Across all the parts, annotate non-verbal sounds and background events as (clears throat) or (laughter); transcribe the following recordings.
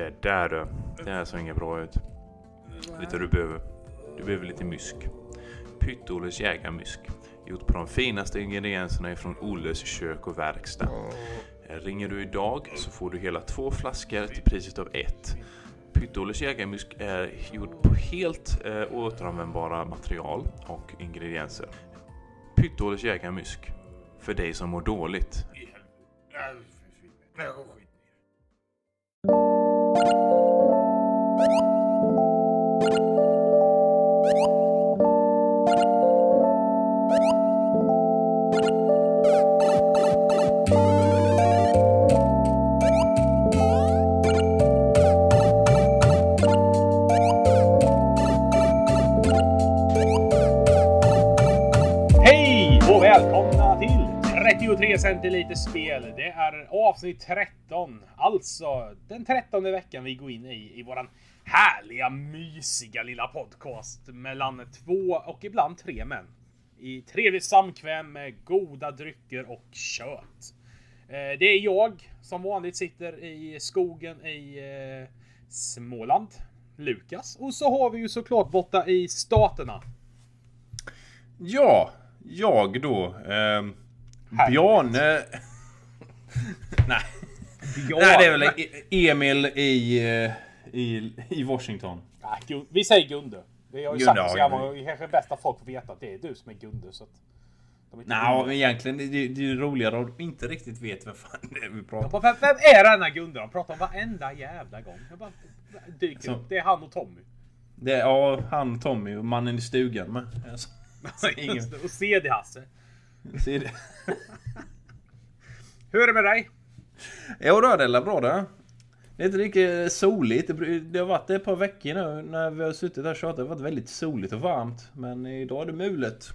Det där du. Det här ser inget bra ut. Vad du behöver? Du behöver lite mysk. Pytt-Olles jägarmysk. Gjort på de finaste ingredienserna ifrån Olles kök och verkstad. Ringer du idag så får du hela två flaskor till priset av ett. Pytt-Olles jägarmysk är gjord på helt eh, återanvändbara material och ingredienser. Pytt-Olles jägarmysk. För dig som mår dåligt. Avsnitt 13. Alltså den 13 veckan vi går in i, i våran härliga, mysiga lilla podcast mellan två och ibland tre män. I trevligt samkväm med goda drycker och kött. Eh, Det är jag som vanligt sitter i skogen i eh, Småland. Lukas. Och så har vi ju såklart borta i staterna. Ja, jag då. Här. Bjarne... (laughs) Nej. Ja, Nej, det är väl E- Emil i, eh, i, i Washington. Nej, vi säger Gunde. Det har ju Gunde, sagt så kanske är bäst att folk får veta att det är du som är Gunde. Så att Nej, men egentligen det, det det är ju roligare om de inte riktigt vet vad fan det är vi pratar om. Vem, vem är denna Gunde? De pratar om varenda jävla gång. Jag bara dyker Så. upp. Det är han och Tommy. Det är ja, han, Tommy och mannen i stugan med. (laughs) Alltså, ingen- och CD-Hasse. se (laughs) det. Hur är det med dig? Jo då, det är bra det. Det är inte riktigt soligt. Det har varit det ett par veckor nu när vi har suttit här och tjatat. Det har varit väldigt soligt och varmt. Men idag är det mulet.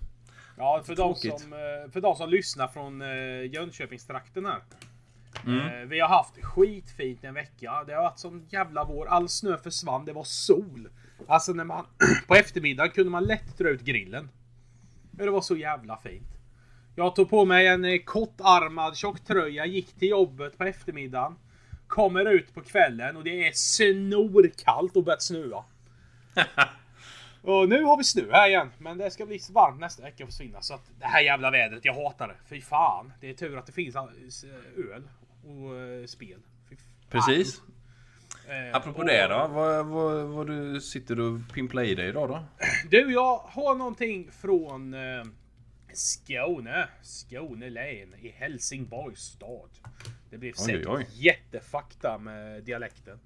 Ja, för de, som, eh, för de som lyssnar från eh, Jönköpingstrakten här. Mm. Eh, Vi har haft skitfint en vecka. Det har varit sån jävla vår. All snö försvann. Det var sol. Alltså när man (clears throat) på eftermiddagen kunde man lätt dra ut grillen. Det var så jävla fint. Jag tog på mig en eh, kortarmad tjocktröja, gick till jobbet på eftermiddagen. Kommer ut på kvällen och det är snorkallt och börjat snöa. (laughs) Och nu har vi snö här igen. Men det ska bli så varmt nästa vecka och försvinna. Så att det här jävla vädret, jag hatar det. Fy fan. Det är tur att det finns all- öl och eh, spel. Precis. Eh, Apropå och- det då. Vad, vad, vad du sitter och pimplar i dig idag då? Du, jag har någonting från eh, Skåne. Skåne län i Helsingborgs stad. Det blev Oj, säkert oj. jättefakta med dialekten.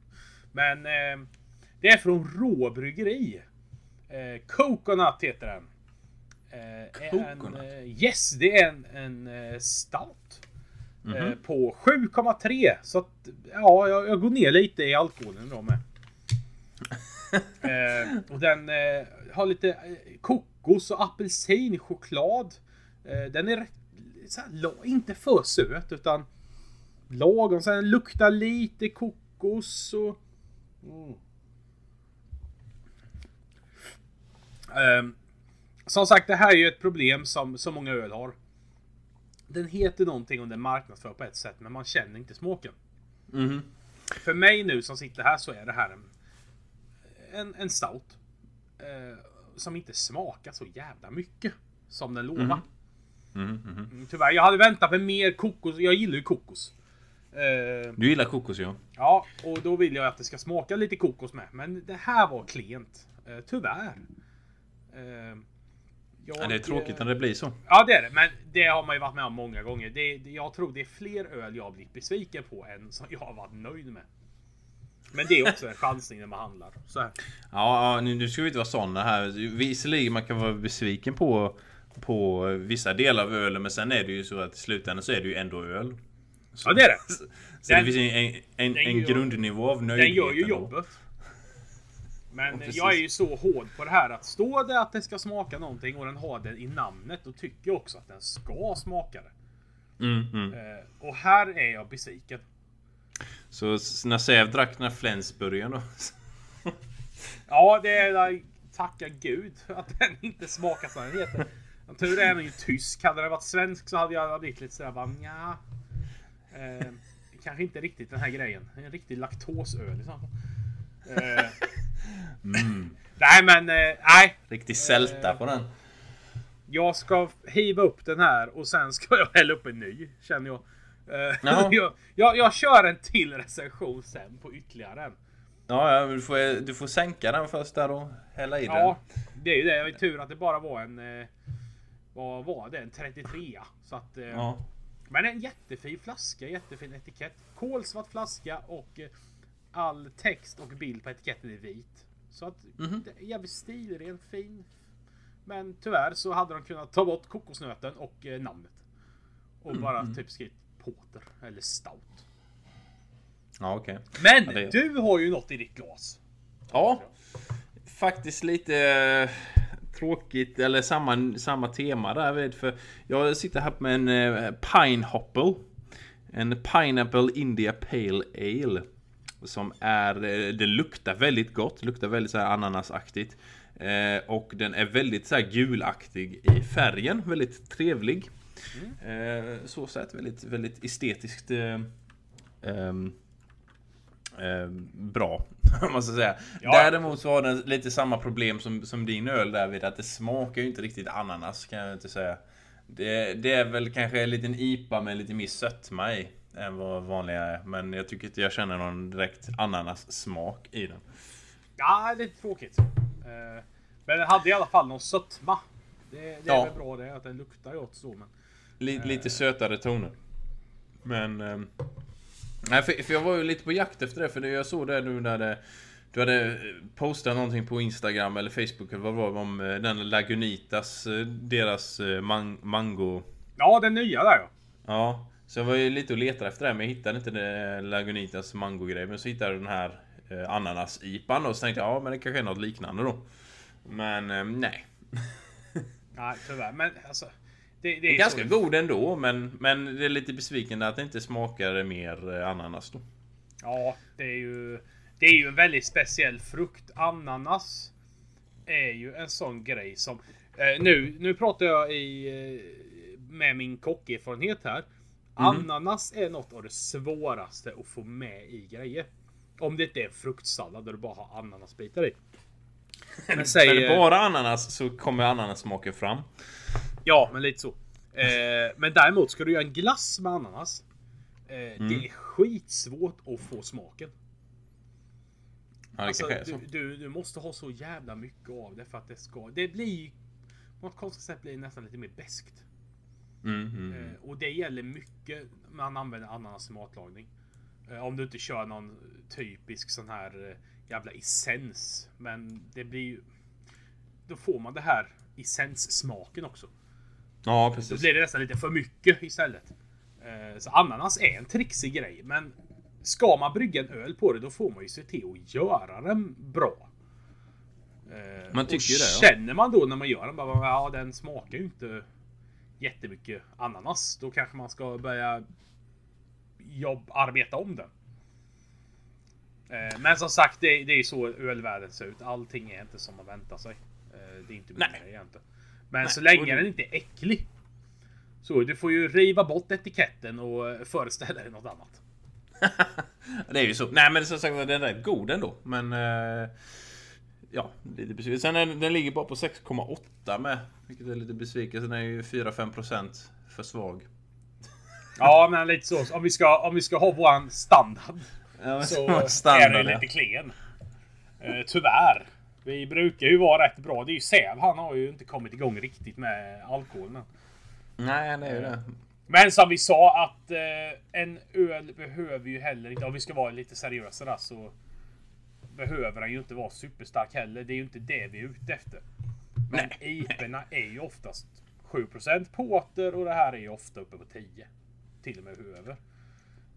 Men eh, det är från Rå bryggeri. Eh, Coconut heter den. Eh, är En, Coconut? eh, yes, det är en, en eh, stout. Mhm. Eh, på 7,3. Så att, ja, jag, jag går ner lite i alkoholen då med. (laughs) och den har lite eh, kokos och apelsinchoklad. Eh, den är rätt, här, inte för söt utan lagom. Sen luktar lite kokos och... Mm. Ehm, som sagt, det här är ju ett problem som så många öl har. Den heter någonting om den marknadsför på ett sätt, men man känner inte smaken. Mhm. För mig nu som sitter här så är det här en, en, en stout. Eh, som inte smakar så jävla mycket. Som den lovar. Mhm. Mhm, mhm. Mm, tyvärr, jag hade väntat mig mer kokos. Jag gillar ju kokos. Eh, Du gillar kokos ja. ja, och då vill jag att det ska smaka lite kokos med. Men det här var klent. Eh, tyvärr. Eh, jag, ja. Det är tråkigt när det blir så. Ja, det är det. Men det har man ju varit med om många gånger. Det, jag tror det är fler öl jag har blivit besviken på än som jag har varit nöjd med. Men det är också en chansning när man handlar. Så här. Ja, ja nu, nu ska vi inte vara såna här. Visserligen man kan vara besviken på, på vissa delar av ölen men sen är det ju så att i slutändan så är det ju ändå öl. Så, Ja, det är det. (laughs) Så Den- det finns en, en, en, den gör- grundnivå av Den nöjdhet. gör ju ändå. jobbet. Men precis. jag är ju så hård på det här att står det att det ska smaka någonting och den har det i namnet, då tycker jag också att den ska smaka det. Mm, mm. Eh, och här är jag besviken. Så när Säv drack den här Flensburgern då. Ja, det är tacka gud att den inte smakar som den heter. Tur är den ju tysk. Hade den varit svensk så hade jag blivit lite sådär bara nja. Eh, kanske inte riktigt den här grejen. En riktig laktosöl fall. Eh, Nej men, eh, nej. Riktig sälta på den. Jag ska hiva upp den här och sen ska jag hälla upp en ny, känner jag. Eh, Ja. (laughs) jag, jag. Jag kör en till recension sen på ytterligare en. Ja, ja du, får, du får sänka den först där och hälla i Ja, det är ju det. Var ju tur att det bara var en... eh, Vad var det? En 33 Så att... eh, den. Ja. Men en jättefin flaska, jättefin etikett. Kolsvart flaska och all text och bild på etiketten är vit. Så att Mhm. det är jävligt stilren, fin. Men tyvärr så hade de kunnat ta bort kokosnöten och namnet. Och Mm, bara typ skrivit Porter eller Stout. Ja, okej. Men Ja, det- du har ju något i ditt glas. Ja, faktiskt lite eh, tråkigt, eller samma, samma tema där vid. För jag sitter här med en eh, Pinehopple. En Pineapple India Pale Ale. Som är, eh, det luktar väldigt gott, luktar väldigt så här ananasaktigt. Eh, och den är väldigt så här gulaktig i färgen, väldigt trevlig. Eh, så sett väldigt, väldigt estetiskt ehm, eh, bra. (laughs) Ska säga. Ja. Däremot så har den lite samma problem som, som din öl där vid att det smakar ju inte riktigt ananas kan jag inte säga. Det, det är väl kanske en liten IPA med lite mer sötma i än vad vanliga är. Men jag tycker inte jag känner någon direkt ananas-smak i den. Ja, det är lite tråkigt. Eh, Men den hade i alla fall någon sötma. Det, det är Ja. väl bra det, att den luktar gott så. Men... Lite, lite sötare toner. Men... ehm, nej, för, för jag var ju lite på jakt efter det, för det, jag såg det nu när det... Du hade eh, postat någonting på Instagram eller Facebook eller vad det var om eh, den Lagunitas, eh, deras eh, man, mango... Ja, den nya där ja. Ja, så jag var ju lite och letade efter det, men jag hittade inte det Lagunitas mango-grej. Men så hittade jag den här eh, ananas-ipan och så tänkte jag, ja men det kanske är något liknande då. Men eh, nej. (laughs) Nej, tyvärr. Men alltså. Det, det är är ganska så. god ändå, men, men det är lite besviken att det inte smakar mer eh, ananas då. Ja, det är ju. Det är ju en väldigt speciell frukt. Ananas är ju en sån grej som. Eh, nu, nu pratar jag i, eh, med min kockerfarenhet här. Ananas är något av det svåraste att få med i grejer. Om det inte är en fruktsallad där du bara har ananasbitar i. Men Är säg, det bara ananas så kommer ananassmaken fram. Ja, men lite så. Eh, men däremot ska du göra en glass med ananas. Eh, Det är skitsvårt att få smaken. Ja, Alltså, du, du, du måste ha så jävla mycket av det för att det ska... Det blir... På något konstigt sätt blir det nästan lite mer beskt. Mm, mm. Eh, och det gäller mycket när man använder ananas i matlagning. Eh, om du inte kör någon typisk sån här eh, jävla essens. Men det blir ju... Då får man det här essenssmaken också. Ja, Då precis. blir det nästan lite för mycket istället. Eh, Så ananas är en trixig grej, men ska man brygga en öl på det, då får man ju se till att göra den bra. Eh, Man tycker ju det, ja. Känner man då när man gör den, bara, ja den smakar ju inte jättemycket ananas. Då kanske man ska börja jobb, arbeta om den. Eh, Men som sagt, det, det är så ölvärlden ser ut. Allting är inte som man väntar sig. Eh, Det är inte min grej egentligen. Men Nej, så länge den inte är äcklig. Så du får ju riva bort etiketten och eh, föreställa dig något annat. (laughs) Det är ju så. Nej men som sagt den är god ändå. Men... eh, Ja, lite besviken. Sen är, den- den ligger bara på 6,8 med. Vilket är lite besviken. Sen är ju 4-5% för svag. Ja, men lite så. Om vi ska, om vi ska ha våran standard. Ja, Så standard, är ja. lite klen. Eh, tyvärr. Vi brukar ju vara rätt bra. Det är ju Säv. Han har ju inte kommit igång riktigt med alkoholen. Nej, det är ju det. Men som vi sa att eh, en öl behöver ju heller inte, om vi ska vara lite seriösa där så behöver den ju inte vara superstark heller. Det är ju inte det vi är ute efter. Men. IPorna är ju oftast 7% porter och det här är ju ofta uppe på 10. Till och med över.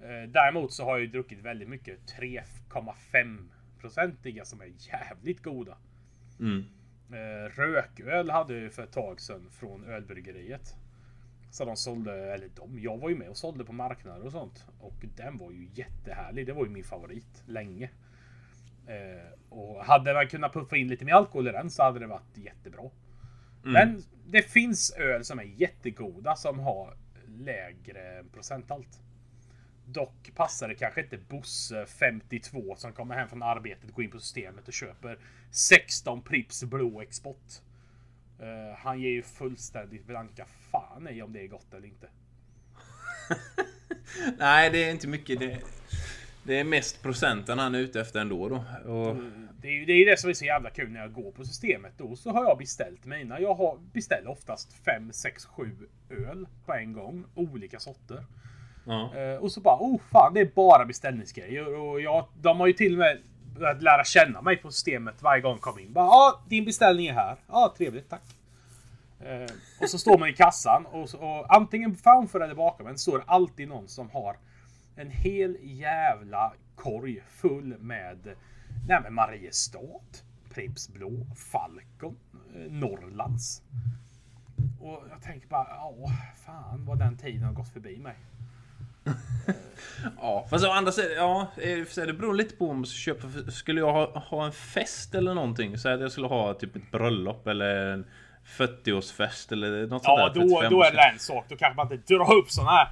Eh, däremot så har jag ju druckit väldigt mycket 3,5-procentiga som är jävligt goda. Mm. Eh, rököl hade jag för ett tag sedan från ölbryggeriet. Så de sålde, eller de, jag var ju med och sålde på marknader och sånt. Och den var ju jättehärlig. Det var ju min favorit länge. Eh, och hade man kunnat puffa in lite mer alkohol i den så hade det varit jättebra. Men det finns öl som är jättegoda som har lägre procenthalt. Dock passar det kanske inte Bosse 52 som kommer hem från arbetet, går in på systemet och köper 16 Pripps Blå Export. Eh, han ger ju fullständigt blanka fan i om det är gott eller inte. (laughs) Nej, det är inte mycket. Det, det är mest procenten han är ute efter ändå då. Och, Det är ju det, är det som är så jävla kul när jag går på systemet. Då så har jag beställt mina. Jag har beställer oftast 5, 6, 7 öl på en gång. Olika sorter ja. Eh, och så bara, oh fan, det är bara beställningsgrejer. Och jag, de har ju till och med börjat lära känna mig på systemet varje gång jag kom in. Bara, ja, din beställning är här. Ja, trevligt, tack. Eh, och så står man i kassan och, och antingen framför eller bakom en står det alltid någon som har en hel jävla korg full med, nej men Mariestad, Pripps Blå, Falcon, eh, Norrlands. Och jag tänker bara, ja, fan vad den tiden har gått förbi mig. (laughs) ja, fast å andra sidan, ja, det beror lite på om jag köpa. Skulle jag ha, ha en fest eller någonting, så att jag skulle ha typ ett bröllop eller en 40-årsfest eller något Ja, sånt där. då, då är 35-årsfest. det en sak. Då kanske man inte drar upp sån här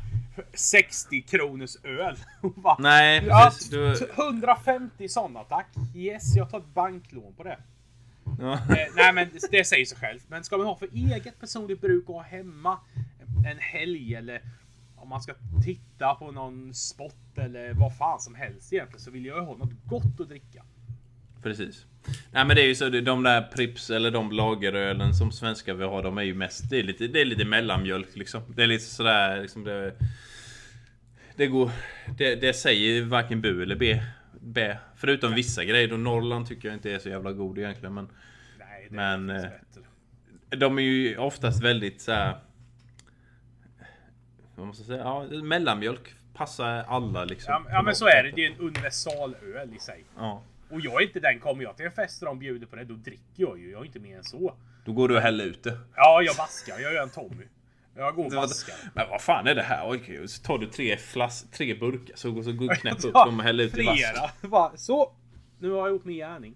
60 kronors öl. (laughs) Bara, Nej, ja, precis. Du, t- 150 sådana tack. Yes, jag tar ett banklån på det. ja. Eh, nej, men det, det säger sig självt. Men ska man ha för eget personligt bruk och ha hemma en helg eller om man ska titta på någon sport eller vad fan som helst egentligen så vill jag ju ha något gott att dricka. Precis. Nej men det är ju så, de där Prips eller de lagerölen som svenskar vill ha, de är ju mest, det är lite, det är lite mellanmjölk liksom. Det är lite sådär liksom det... Det går... Det, det säger varken bu eller b. B. Förutom vissa grejer, då Norrland tycker jag inte är så jävla god egentligen men... Nej, det Men, finns eh, bättre. De är ju oftast väldigt så här. Vad måste säga? Ja, mellanmjölk passar alla liksom. Ja, ja men så är det. Det är en universalöl i sig. Ja. Och jag är inte den, kommer jag till en fest och de bjuder på det, då dricker jag ju. Jag är inte mer än så. Då går du och häller ut det. Ja, jag vaskar. Jag gör en Tommy. Jag går och vaskar. Men vad fan är det här? Okej, så tar du tre flass, tre burkar så, går du (laughs) knäpper upp dem och häller ut i vasken. Flera. Så, nu har jag gjort min gärning.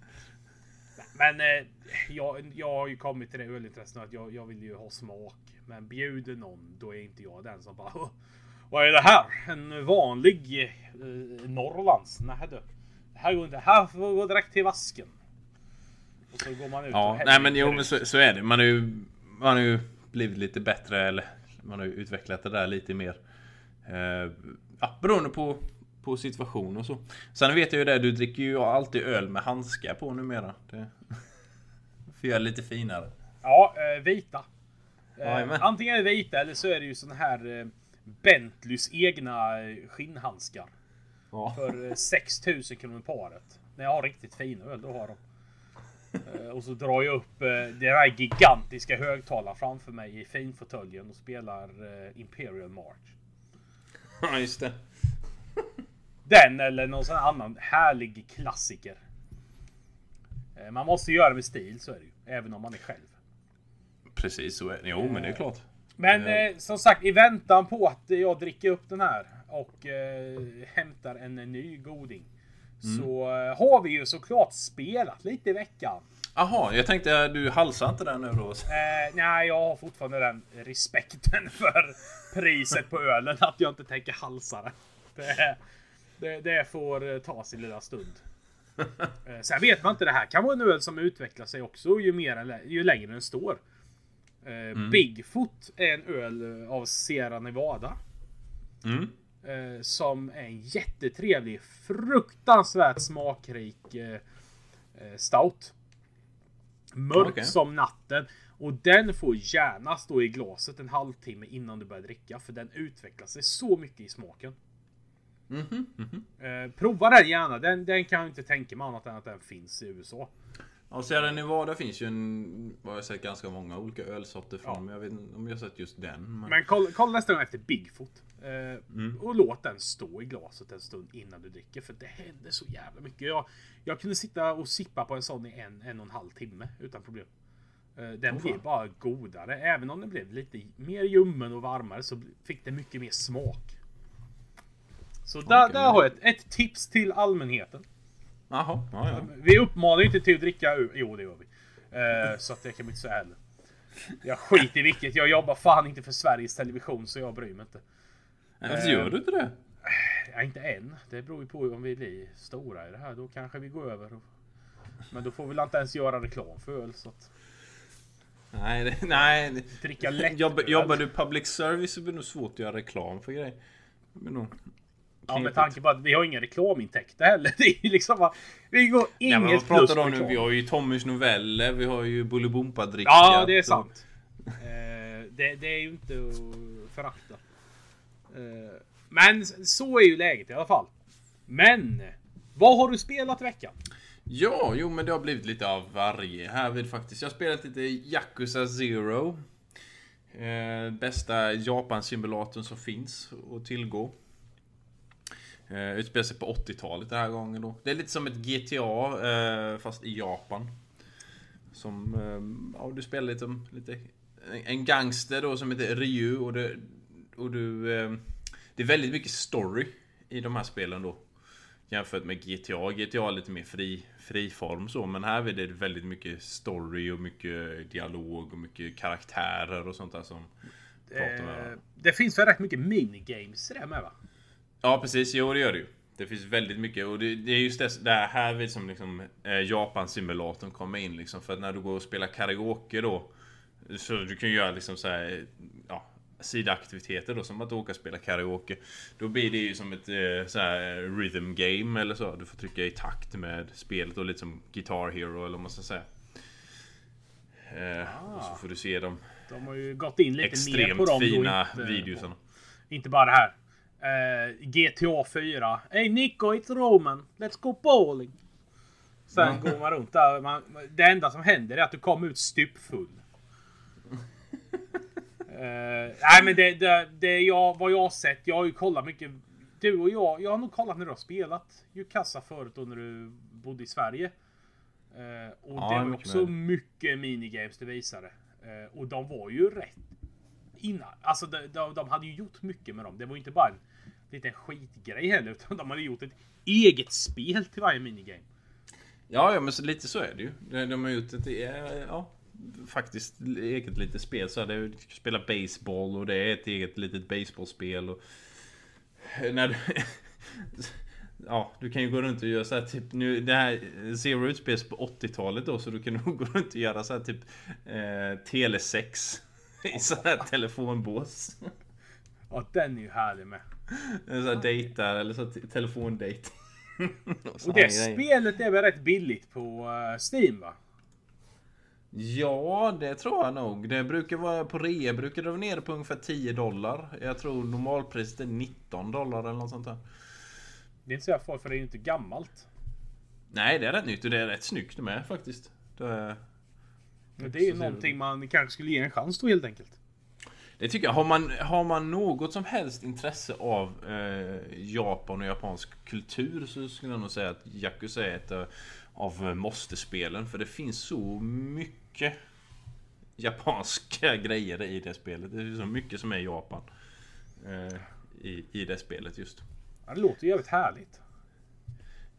Men eh, jag, jag har ju kommit till det ölintresset att jag, jag vill ju ha smak. Men bjuder någon, då är inte jag den som bara "Åh, Vad är det här? En vanlig eh, Norrlands? Nej du. Det här går inte. Här får gå direkt till vasken. Och så går man ut Ja, nej men jo men så, så är det. Man har ju, man har ju blivit lite bättre eller man har ju utvecklat det där lite mer. Eh, ja, beroende på, på situation och så. Sen vet jag ju det, du dricker ju alltid öl med handskar på numera. Det får göra det lite finare. Ja, eh, vita. Eh, Jajamän. antingen är det vita eller så är det ju såna här eh, Bentleys egna skinnhandskar. Ja. För eh, 6000 kronor paret. När jag har riktigt fina öl, då har de. Och så drar jag upp den här gigantiska högtalaren framför mig i finfåtöljen och spelar Imperial March. ja, just det. Den eller någon sån annan härlig klassiker. Eh, man måste göra med stil, så är det ju. Även om man är själv. Precis så är det. Jo men det är klart. Men Ja. eh, som sagt, i väntan på att jag dricker upp den här och eh, hämtar en, ny goding. Så eh, har vi ju såklart spelat lite i veckan. Jaha, jag tänkte du halsar inte den nu då? Eh, nej, jag har fortfarande den respekten (laughs) för priset på ölen att jag inte tänker halsa den. Det, det, det får eh, ta sin lilla stund. (laughs) Eh, sen vet man inte, det här kan vara en öl som utvecklar sig också ju, mer, ju längre den står. Eh, Bigfoot är en öl av Sierra Nevada. Mm. Som är en jättetrevlig, fruktansvärt smakrik stout. Mörk Okej. som natten. Och den får gärna stå i glaset en halvtimme innan du börjar dricka. För den utvecklar sig så mycket i smaken. Mhm, mhm. Eh, prova den gärna. Den, den kan jag inte tänka mig annat än att den finns i USA. Ja, Sierra Nevada finns ju en, vad jag sett ganska många olika ölsorter från. Ja. Men jag vet inte om jag sett just den. Men... Men kolla, kolla nästa gång efter Bigfoot. Eh, Mm. Och låt den stå i glaset en stund innan du dricker. För det händer så jävla mycket. Jag, jag kunde sitta och sippa på en sån i en, en och en halv timme utan problem. Eh, Den Åh, blev bara godare. Även om den blev lite mer ljummen och varmare så fick den mycket mer smak. Så där, Okej, där har jag ett, ett tips till allmänheten. Jaha, ja, ja. Vi uppmanar ju inte till att dricka öl. Jo, det gör vi. Eh, så att det kan vi inte säga heller. Jag skiter i vilket. Jag jobbar fan inte för Sveriges Television så jag bryr mig inte. Varför gör du inte det? Ja, inte än. Det beror ju på om vi blir stora i det här. Då kanske vi går över. Men då får vi väl inte ens göra reklam för öl. Så att... Nej, det, nej. Dricka lätt Jobb, öl. jobbar du public service så blir det nog svårt att göra reklam för grejer. Nog Ja, med tanke på att vi har inga reklamintäkter heller. (laughs) Det är liksom bara, Vi går Nej, inget vad pratar plus om nu? Vi har ju Tommys noveller, vi har ju Bolibompa-dricka. Ja, det är sant. Eh, det, det är ju inte att förakta. Eh, men så är ju läget i alla fall. Men! Vad har du spelat i veckan? Ja, jo men det har blivit lite av varje härvid faktiskt. Jag har spelat lite Yakuza Zero. Eh, bästa Japan-simulatorn som finns att tillgå. Eh, utspelar sig på 80-talet den här gången då. Det är lite som ett GTA eh, fast i Japan. Som, eh, ja du spelar lite, lite en gangster då som heter Ryu och, det, och du... Eh, det är väldigt mycket story i de här spelen då. Jämfört med GTA. GTA är lite mer fri, fri form så, men här är det väldigt mycket story och mycket dialog och mycket karaktärer och sånt där som pratar med Eh, det finns väl rätt mycket minigames i det med va? Ja precis, jo det gör det ju. Det finns väldigt mycket och det, det är just det, det här som liksom eh, Japan-simulatorn kommer in liksom. För att när du går och spelar karaoke då Så du kan göra liksom så här, ja, sidoaktiviteter då som att åka och spela karaoke. Då blir det ju som ett eh, så här rhythm game eller så. Du får trycka i takt med spelet och lite som Guitar Hero eller vad man ska säga. Eh, och så får du se de De har ju gått in lite mer på extremt dem fina då, inte, videosarna. Inte bara det här. Eh, GTA 4. Hey Nico, it's Roman. Let's go bowling. Sen går man runt där. Man, det enda som händer är att du kommer ut stupfull. (laughs) Eh, nej men det, det, det jag, vad jag har sett. Jag har ju kollat mycket. Du och jag. Jag har nog kollat när du har spelat Jukassa förut då när du bodde i Sverige. Eh, och Ja, det var mycket också väl. mycket minigames du visade. Eh, och de var ju rätt innan. Alltså de, de, de hade ju gjort mycket med dem. Det var ju inte bara en liten skitgrej heller. Utan de hade gjort ett eget spel till varje minigame. Ja, ja men så, lite så är det ju. De, har gjort ett, ja, faktiskt eget litet spel. Så här, du spelar baseball och det är ett eget litet baseballspel. Och, när du, (laughs) ja, du kan ju gå runt och göra så här typ nu, det här Zero utspelas på 80-talet då så du kan (laughs) nog gå runt och göra så här typ eh, telesex (laughs) i så här telefonbås. Ja, den är ju härlig med. Så här dejtar eller så här te- telefondate. (laughs) så Och det spelet är väl rätt billigt på eh, Steam va? Ja, det tror jag nog. Det brukar vara på rea, brukar det vara nere på ungefär 10 dollar. Jag tror normalpriset är 19 dollar eller något sånt där. Det är inte så jävla farligt för det är ju inte gammalt. Nej, det är rätt nytt och det är rätt snyggt med faktiskt. Det, är- Men det är ju någonting man kanske skulle ge en chans då helt enkelt. Det tycker jag. Har man, har man något som helst intresse av eh, Japan och japansk kultur så skulle jag nog säga att Yakuza är ett eh, av eh, måste-spelen. För det finns så mycket japanska (laughs) grejer i det spelet. Det är så mycket som är Japan. Eh, i, I det spelet just. Det låter jävligt härligt.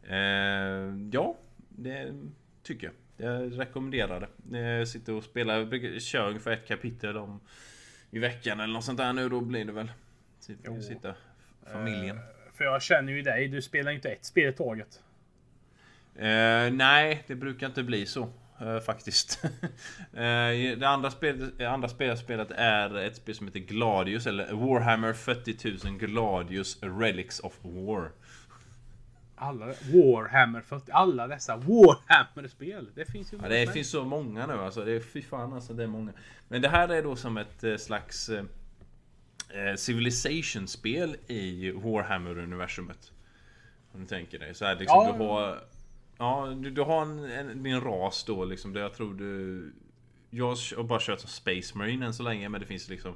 Eh, ja, det tycker jag. Jag rekommenderar det. Jag sitter och spelar, köra ungefär ett kapitel om i veckan eller något sånt där nu. Då blir det väl sitta, Jo. sitta familjen. Eh, För jag känner ju dig. Du spelar inte ett spel i taget. Eh, nej, det brukar inte bli så. eh, faktiskt. (laughs) Eh, det andra spelet, det andra spelet jag spelat är ett spel som heter Gladius, eller Warhammer 40 000 Gladius Relics of War. Alla Warhammer 40. Alla dessa Warhammer-spel. Det finns ju Ja, det finns så många nu alltså. Det är, fy fan alltså, det är många. Men det här är då som ett eh, slags eh, eh, Civilization-spel i Warhammer-universumet. Om du tänker dig. Så här, liksom, Ja. du har... Ja, du, du har en, en, din ras då liksom. Där jag tror du... Jag har bara kört som Space Marine än så länge. Men det finns liksom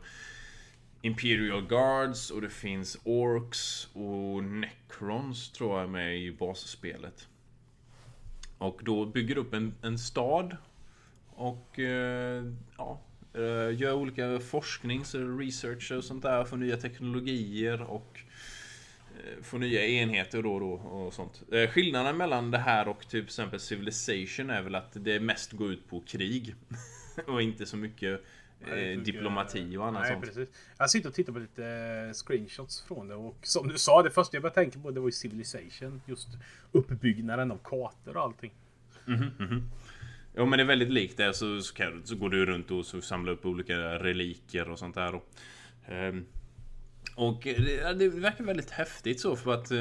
Imperial Guards och det finns orcs och Necrons tror jag är med i basspelet. Och då bygger du upp en, en stad. Och eh, ja, eh, gör olika forsknings och research och sånt där. Får nya teknologier och eh, får nya enheter då och då och sånt. Eh, skillnaden mellan det här och typ exempel Civilization är väl att det mest går ut på krig. (laughs) och inte så mycket Nej, eh, diplomati och annat Nej, sånt. precis. Jag sitter och tittar på lite eh, screenshots från det och som du sa, det första jag började tänka på det var ju Civilization. Just uppbyggnaden av kartor och allting. Jo men det är väldigt likt det så, så, kan, så går du runt och så samlar upp olika reliker och sånt där. Och, ehm, och det, det verkar väldigt häftigt så för att eh,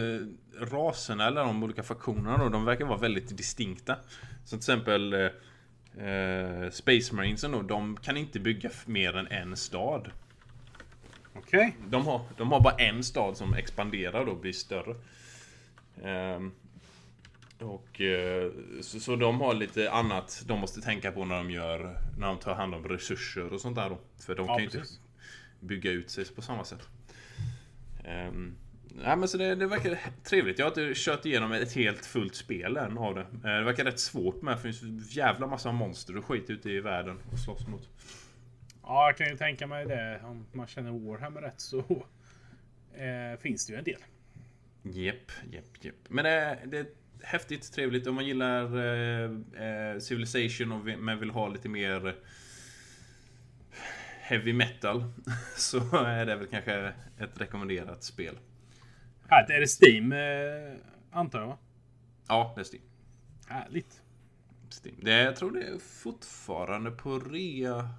raserna eller de olika faktionerna då, de verkar vara väldigt distinkta. Så till exempel eh, eh, Space Marinesen då, de kan inte bygga mer än en stad. Okej. De har, de har bara en stad som expanderar då och blir större. Ehm, och eh, så, så de har lite annat de måste tänka på när de gör När de tar hand om resurser och sånt där då. För de Ja, kan ju inte bygga ut sig på samma sätt. Um, nej men så det, det verkar trevligt. Jag har inte kört igenom ett helt fullt spel än av det. Eh, Det verkar rätt svårt med. Det finns jävla massa monster och skit ute i världen att slåss mot. Ja, jag kan ju tänka mig det. Om man känner Warhammer rätt så eh, finns det ju en del. Jepp, jepp, jepp. Men det, det är häftigt, trevligt om man gillar eh, eh, Civilization och men vill ha lite mer Heavy metal (laughs) Så är det väl kanske ett rekommenderat spel. Här är det Steam eh, antar jag. Ja, det är Steam. Härligt. Steam. Det, jag tror det är fortfarande på rea.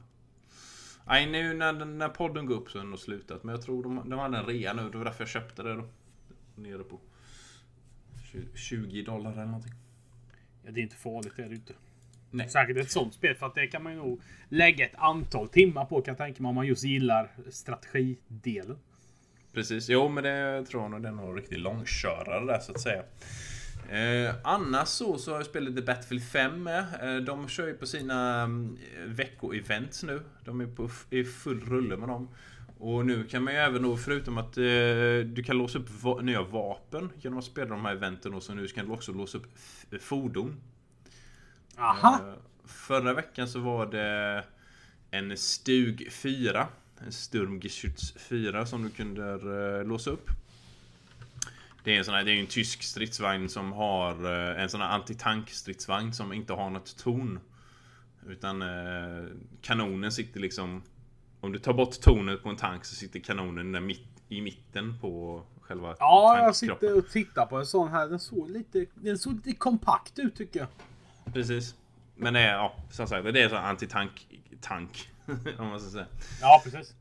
Nej, nu när, när podden går upp så är det nog slutat. Men jag tror de, de hade en rea nu. Det var därför jag köpte det då. Nere på 20 20 dollar eller någonting. Ja, det är inte farligt det är det inte. Nej. Säkert ett sånt spel för att det kan man ju nog lägga ett antal timmar på kan jag tänka mig om man just gillar strategidelen. Precis, jo men det tror jag nog. Det är nog riktigt långkörare där så att säga. Eh, annars så, så har jag spelat The Battlefield 5 med. Eh, de kör ju på sina mm, veckoevents nu. De är på, i full rulle med dem. Och nu kan man ju även då, förutom att eh, du kan låsa upp va- nya vapen genom att spela de här eventen och så nu kan du också låsa upp fordon. Aha! Eh, Förra veckan så var det en Stug 4. En Sturmgeschütz 4 som du kunde eh, låsa upp. Det är en sån här, det är en tysk stridsvagn som har eh, en sån här antitank-stridsvagn som inte har något torn. Utan eh, kanonen sitter liksom... Om du tar bort tornet på en tank så sitter kanonen där mitt, i mitten på själva Ja, jag sitter och tittar på en sån här. Den såg lite, den såg lite kompakt ut tycker jag. Precis. Men det är, ja, som sagt, det är så här antitank tank. (laughs) om man ska säga. Ja, precis.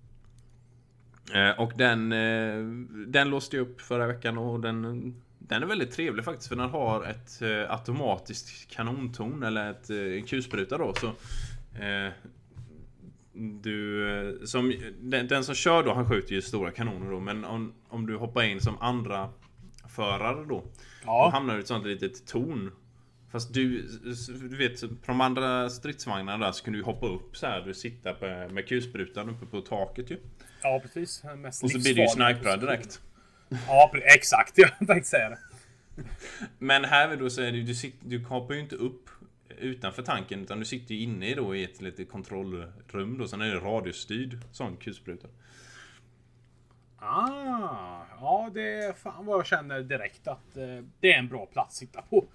Eh, och den, eh, den låste jag upp förra veckan och den, den är väldigt trevlig faktiskt för den har ett eh, automatiskt kanontorn eller ett, en kulspruta då så eh, du, som, den, den som kör då, han skjuter ju stora kanoner då men om, om du hoppar in som andra förare då Då Ja, hamnar du i ett sånt litet torn Fast du, du vet, på de andra stridsvagnarna där så kan du hoppa upp så här. Du sitter på, med kulsprutan uppe på taket ju. ja precis. Mest Och så blir du ju sniprar direkt. Ja, exakt. (laughs) Jag tänkte säga det. Men här då så är det du, sitter, du hoppar ju inte upp utanför tanken utan du sitter ju inne då i ett litet kontrollrum då. Sen är det radiostyrd sån kulspruta. Ah, ja, det är fan vad jag känner direkt att eh, det är en bra plats att sitta på.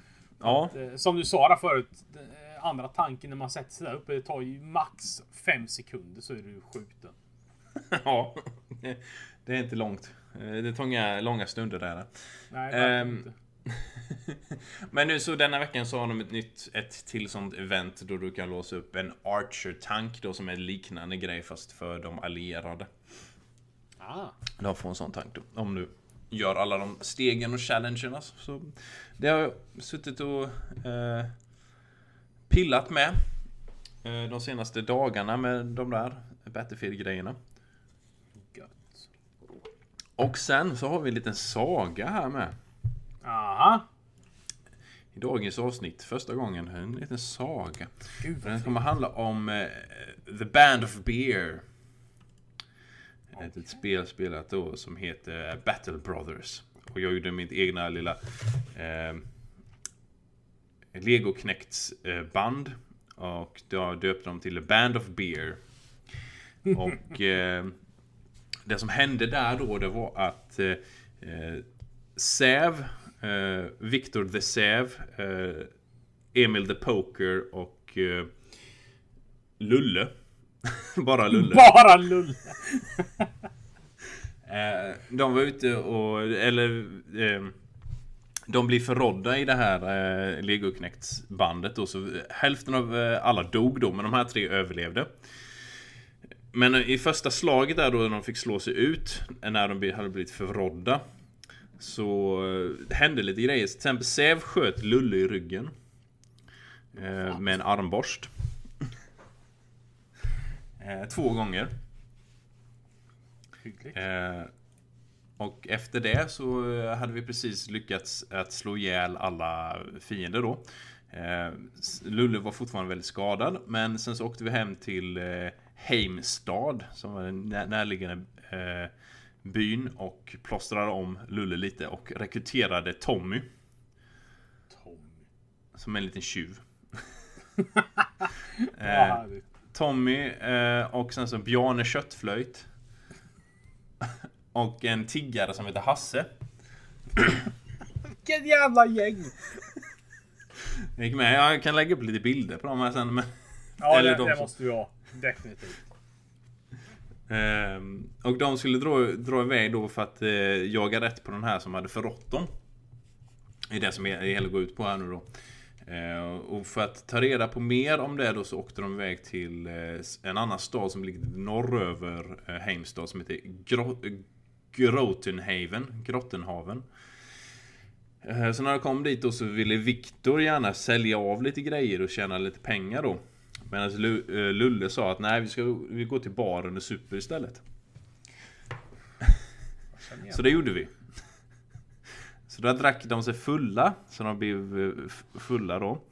Ja, Eh, som du sa där förut, eh, andra tanken när man sätter sig där uppe, det tar ju max fem sekunder så är du skjuten. (laughs) ja. Det, är inte långt. Eh, Det tar inga långa stunder där. Nej, verkligen Ehm, inte. (laughs) Men nu så denna veckan så har de ett nytt, ett till sånt event då du kan låsa upp en Archer-tank då som är en liknande grej fast för de allierade. Ah, De får en sån tank då. Om du gör alla de stegen och challengerna. Så det har jag suttit och eh, pillat med. Eh, de senaste dagarna med de där Battlefield-grejerna. Och sen så har vi en liten saga här med. Aha. I dagens avsnitt, första gången, en liten saga. Gud Den kommer handla om eh, The Band of Beer. Ett spel spelat då som heter Battle Brothers. Och jag gjorde mitt egna lilla eh, Lego Knects band. Och då döpte de till Band of Beer. (laughs) Och eh, det som hände där då det var att eh, eh, Säv, eh, Victor the Säv, eh, Emil the Poker och eh, Lulle (laughs) Bara Lulle. Bara Lulle! (laughs) Eh, de var ute och, eller eh, De blir förrådda i det här eh, Legoknekts-bandet då, så hälften av eh, alla dog då, men de här tre överlevde. Men i första slaget där då när de fick slå sig ut, när de hade blivit förrådda Så eh, hände lite grejer. Till exempel Säv sköt Lulle i ryggen. Eh, med en armborst. Eh, två gånger. Hyggligt. Eh, och efter det så hade vi precis lyckats att slå ihjäl alla fiender då. Eh, Lulle var fortfarande väldigt skadad, men sen så åkte vi hem till eh, Heimstad, som var den när- närliggande eh, byn och plåstrade om Lulle lite och rekryterade Tommy, Tommy. som är en liten tjuv. (laughs) Eh. Tommy eh, och sen så Bjarne Köttflöjt. Och en tiggare som heter Hasse. Vilket jävla gäng! Jag gick med. Jag kan lägga upp lite bilder på dem här sen. Men, Ja, Eller det, de det som- måste vi ha. Definitivt. Ehm, och de skulle dra, dra iväg då för att eh, jaga rätt på den här som hade förrått dem. Det är det som det hela går ut på här nu då. Eh, och för att ta reda på mer om det då så åkte de iväg till eh, en annan stad som ligger norröver eh, Heimstad som heter Gro Grotenhaven. Grottenhaven. Så när de kom dit då så ville Viktor gärna sälja av lite grejer och tjäna lite pengar då. Medan Lu- Lulle sa att nej, vi ska vi går till baren och super istället. Så det gjorde vi. Så där drack de sig fulla, så de blev eh, fulla då.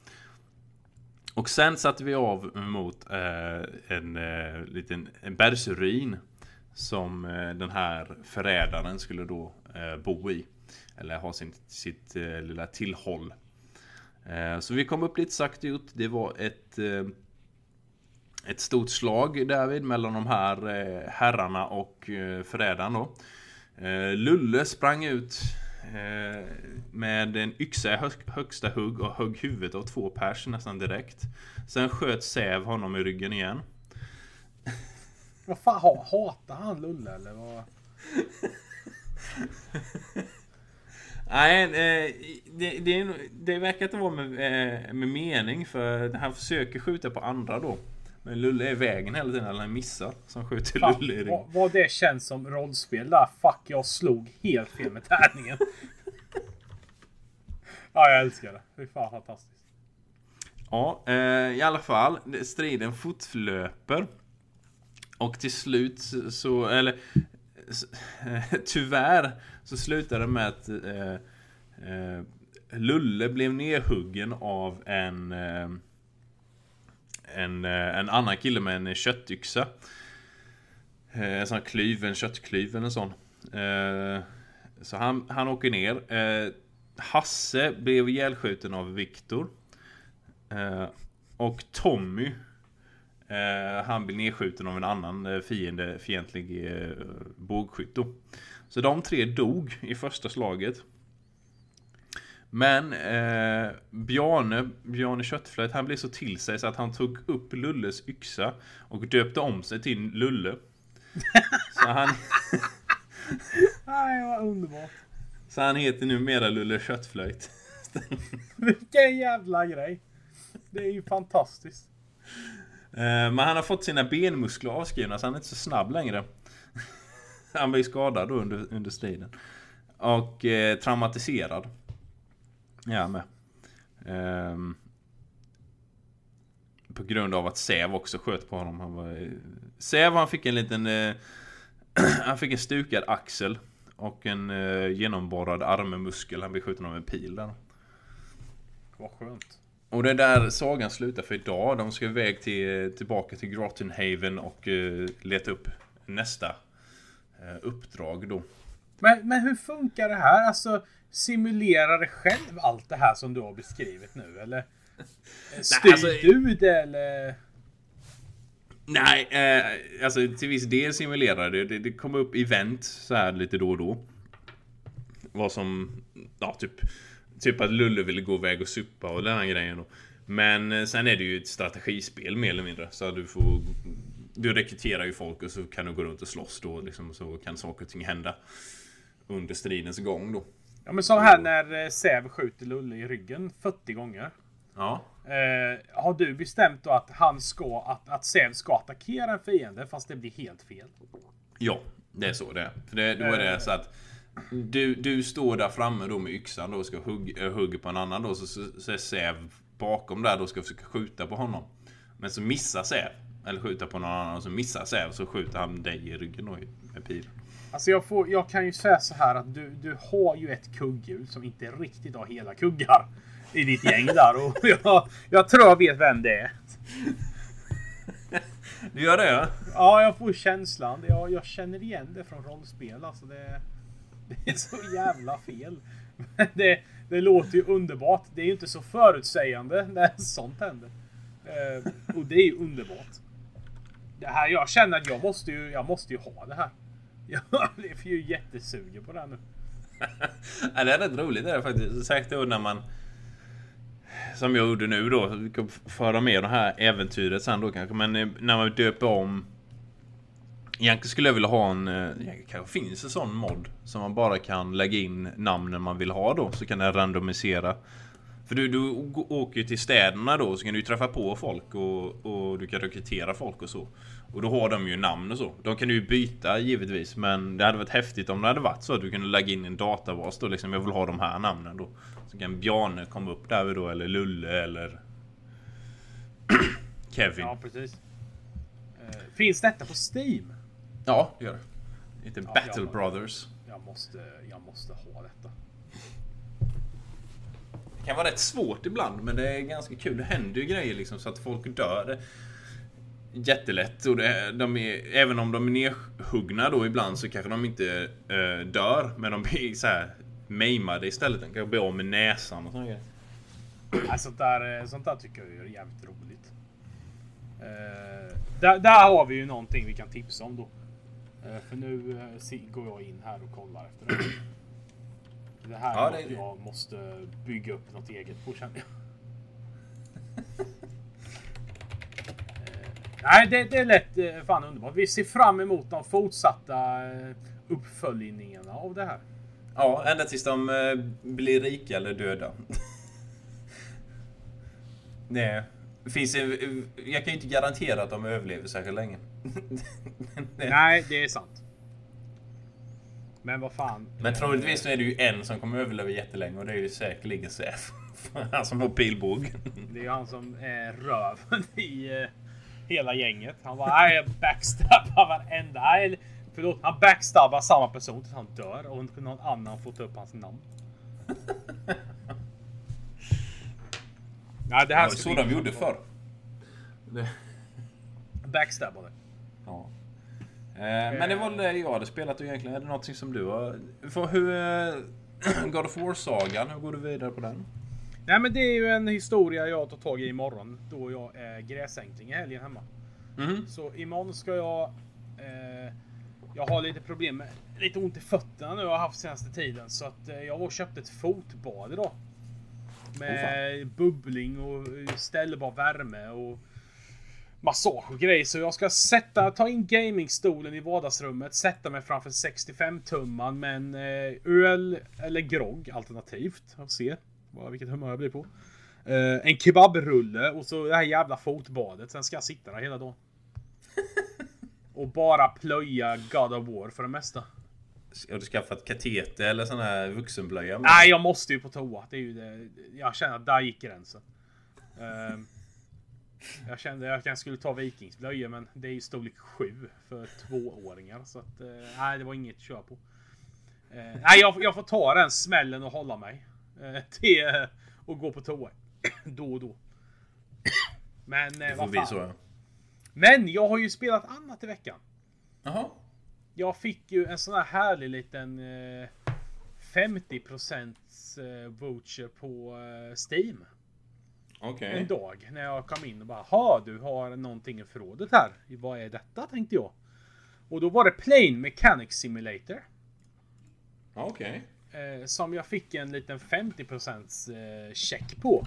Och sen satte vi av mot eh, en eh, liten en bergsruin som eh, den här förrädaren skulle då eh, bo i. Eller ha sin, sitt eh, lilla tillhåll. Eh, så vi kom upp lite sakta ut. Det var ett eh, ett stort slag därvid mellan de här eh, herrarna och eh, förrädaren då. Eh, Lulle sprang ut med en yxa i hög, högsta hugg och högg huvudet av två pers nästan direkt. Sen sköt Säv honom i ryggen igen. Vad fan, ha, hatar han Lulle eller vad? (laughs) Nej, eh, det, det, det verkar inte vara med, eh, med mening för han försöker skjuta på andra då. Men Lulle är i vägen hela tiden, han missar. Som skjuter Fan, Lulle i vad, vad det känns som rollspel där. Fuck, jag slog helt fel med tärningen. (laughs) ja, jag älskar det. Fy fan fantastiskt. Ja, eh, i alla fall. Striden fortlöper. Och till slut så- eller eh, (laughs) tyvärr så slutar det med att eh, eh, Lulle blev nedhuggen av en eh, en, eh, en annan kille med en köttyxa. Eh, en sån här klyv, en köttklyv eller en sån. Eh, så han, han åker ner. Hasse blev ihjälskjuten av Viktor. Och Tommy Han blir nedskjuten av en annan fiende, fientlig eh, bågskytt. Så de tre dog i första slaget. Men eh, Bjarne, Bjarne Köttflöjt, han blev så till sig så att han tog upp Lulles yxa och döpte om sig till Lulle. (laughs) Så han, Nej, vad underbart. så han heter numera Lulle Köttflöjt. Vilken jävla grej. Det är ju fantastiskt. Eh, Men han har fått sina benmuskler avskrivna så han är inte så snabb längre. (laughs) Han var ju skadad då under, under striden. Och eh, traumatiserad. Ja med. Um, på grund av att Säv också sköt på honom. Han var, eh, Säv han fick en liten... Uh, (clears throat) han fick en stukad axel. Och en uh, genomborrad armmuskel. Han blev skjuten av en pil där. Vad skönt. Och det är där sagan slutar för idag. De ska iväg till, tillbaka till Grottenhaven och uh, leta upp nästa uh, uppdrag då. Men, men hur funkar det här? Alltså, simulerar själv allt det här som du har beskrivit nu? Eller? (laughs) Styr alltså- du det eller? Nej, eh, alltså till viss del simulerar det. det. Det kommer upp event så här lite då och då. Vad som, ja typ, typ att Lulle ville gå iväg och supa och den här grejen då. Men eh, sen är det ju ett strategispel mer eller mindre. Så du får du rekryterar ju folk och så kan du gå runt och slåss då liksom, så kan saker och ting hända under stridens gång då. Ja men som här när eh, Säv skjuter Lulle i ryggen 40 gånger. Ja. Eh, har du bestämt då att han ska, att, att Säv ska attackera en fiende fast det blir helt fel? Ja, det är så det är. För det, då är det så att du, du står där framme då med yxan då och ska hugga, äh, hugga på en annan då. Så, så, så är Säv bakom där då och ska försöka skjuta på honom. Men så missar Säv. Eller skjuta på någon annan och så missar Säv så skjuter han dig i ryggen då med pil. Alltså jag, får, jag kan ju säga så här att du, du har ju ett kugghjul som inte riktigt har hela kuggar i ditt gäng där. Och (laughs) jag, jag tror jag vet vem det är. Du gör det ja? Ja, jag får känslan. Jag, jag känner igen det från rollspel. Alltså det, det är så jävla fel. Men det, det låter ju underbart. Det är ju inte så förutsägande när sånt händer. Eh, och det är ju underbart. Det här, jag känner att jag måste ju, jag måste ju ha det här. (laughs) Jag blev ju jättesugen på det här nu. (laughs) ja, det är rätt roligt det är faktiskt. Särskilt då när man... Som jag gjorde nu då. Vi kan föra med det här äventyret sen då kanske. Men eh, när man döper om... Egentligen skulle jag vilja ha en... Eh, det kanske finns en sån mod. Som man bara kan lägga in namnen man vill ha då. Så kan den randomisera. För du, du åker ju till städerna då. Så kan du ju träffa på folk och, och du kan rekrytera folk och så. Och då har de ju namn och så. De kan du ju byta givetvis. Men det hade varit häftigt om det hade varit så att du kunde lägga in en databas då. Liksom, jag vill ha de här namnen då. Så kan Bjarne komma upp där då. Eller Lulle eller... (clears throat) Kevin. Ja, precis. Eh, finns detta på Steam? Ja, det gör det. Lite Ja, Battle ja. Brothers. Jag måste, jag måste ha detta. Det kan vara rätt svårt ibland men det är ganska kul. Det händer ju grejer liksom så att folk dör. Jättelätt. Och det, de är, även om de är nedhuggna då ibland så kanske de inte eh, dör. Men de blir så här maimade istället. De kanske blir av med näsan och sånt grejer. Ja, sånt, där, eh, sånt där tycker jag är jävligt roligt. Eh, där, där har vi ju någonting vi kan tipsa om då. Eh, för nu eh, går jag in här och kollar efter det. Det här Ja, är det- jag måste bygga upp något eget på känner jag. Eh, Nej, det, det är lätt eh, fan underbart. Vi ser fram emot de fortsatta eh, uppföljningarna av det här. Ja, ända tills de blir rika eller döda. (laughs) Det finns en, Jag kan ju inte garantera att de överlever särskilt länge. (laughs) Nej, det är sant. Men vad fan. Men troligtvis så är det ju en som kommer överleva jättelänge och det är ju säkerligen Säf. (laughs) Han som har pilbåge. Det är ju han som är röven (laughs) i eh, hela gänget. Han bara, jag backstabbar varenda. Nej, förlåt, han backstabbar samma person tills han dör och någon annan får ta upp hans namn. (laughs) Nej, det här ska så de gjorde förr. Backstabbade. ja. Eh, Men det var det jag hade spelat och egentligen. Är det någonting som du har... För hur... eh, (clears throat) God of War-sagan, hur går du vidare på den? Nej men det är ju en historia jag tar tag i imorgon. Då jag är gräsänkling i helgen hemma. Mhm. Så imorgon ska jag... Eh, jag har lite problem med lite ont i fötterna nu jag har haft senaste tiden. Så att eh, jag var och köpte ett fotbad idag. Med bubbling och eh, ställbar värme och massage och grejer. Så jag ska sätta, ta in gamingstolen i vardagsrummet, sätta mig framför 65-tumman med en eh, öl eller grogg alternativt. Och se vad, vilket humör jag blir på. Eh, en kebabrulle och så det här jävla fotbadet. Sen ska jag sitta där hela dagen. (laughs) och bara plöja God of War för det mesta. Har du skaffat kateter eller sån här vuxenblöja? Nej, jag måste ju på toa. Det är ju det. Jag känner att där gick gränsen. Ehm, jag kände att jag skulle ta vikingsblöjor, men det är ju storlek 7 för tvååringar. Så att, eh, nej, det var inget att köra på. Eh, nej, jag, jag får ta den smällen och hålla mig. Uh, till eh, och gå på toa. (coughs) då och då. Men eh, Det vad fan. så ja. Men jag har ju spelat annat i veckan. Jaha. Jag fick ju en sån här härlig liten eh, 50% eh, voucher på eh, Steam. Okej. En dag när jag kom in och bara ha du har någonting i förrådet här. Vad är detta tänkte jag. Och då var det Plane Mechanic Simulator. Okej. Eh, som jag fick en liten 50% eh, check på.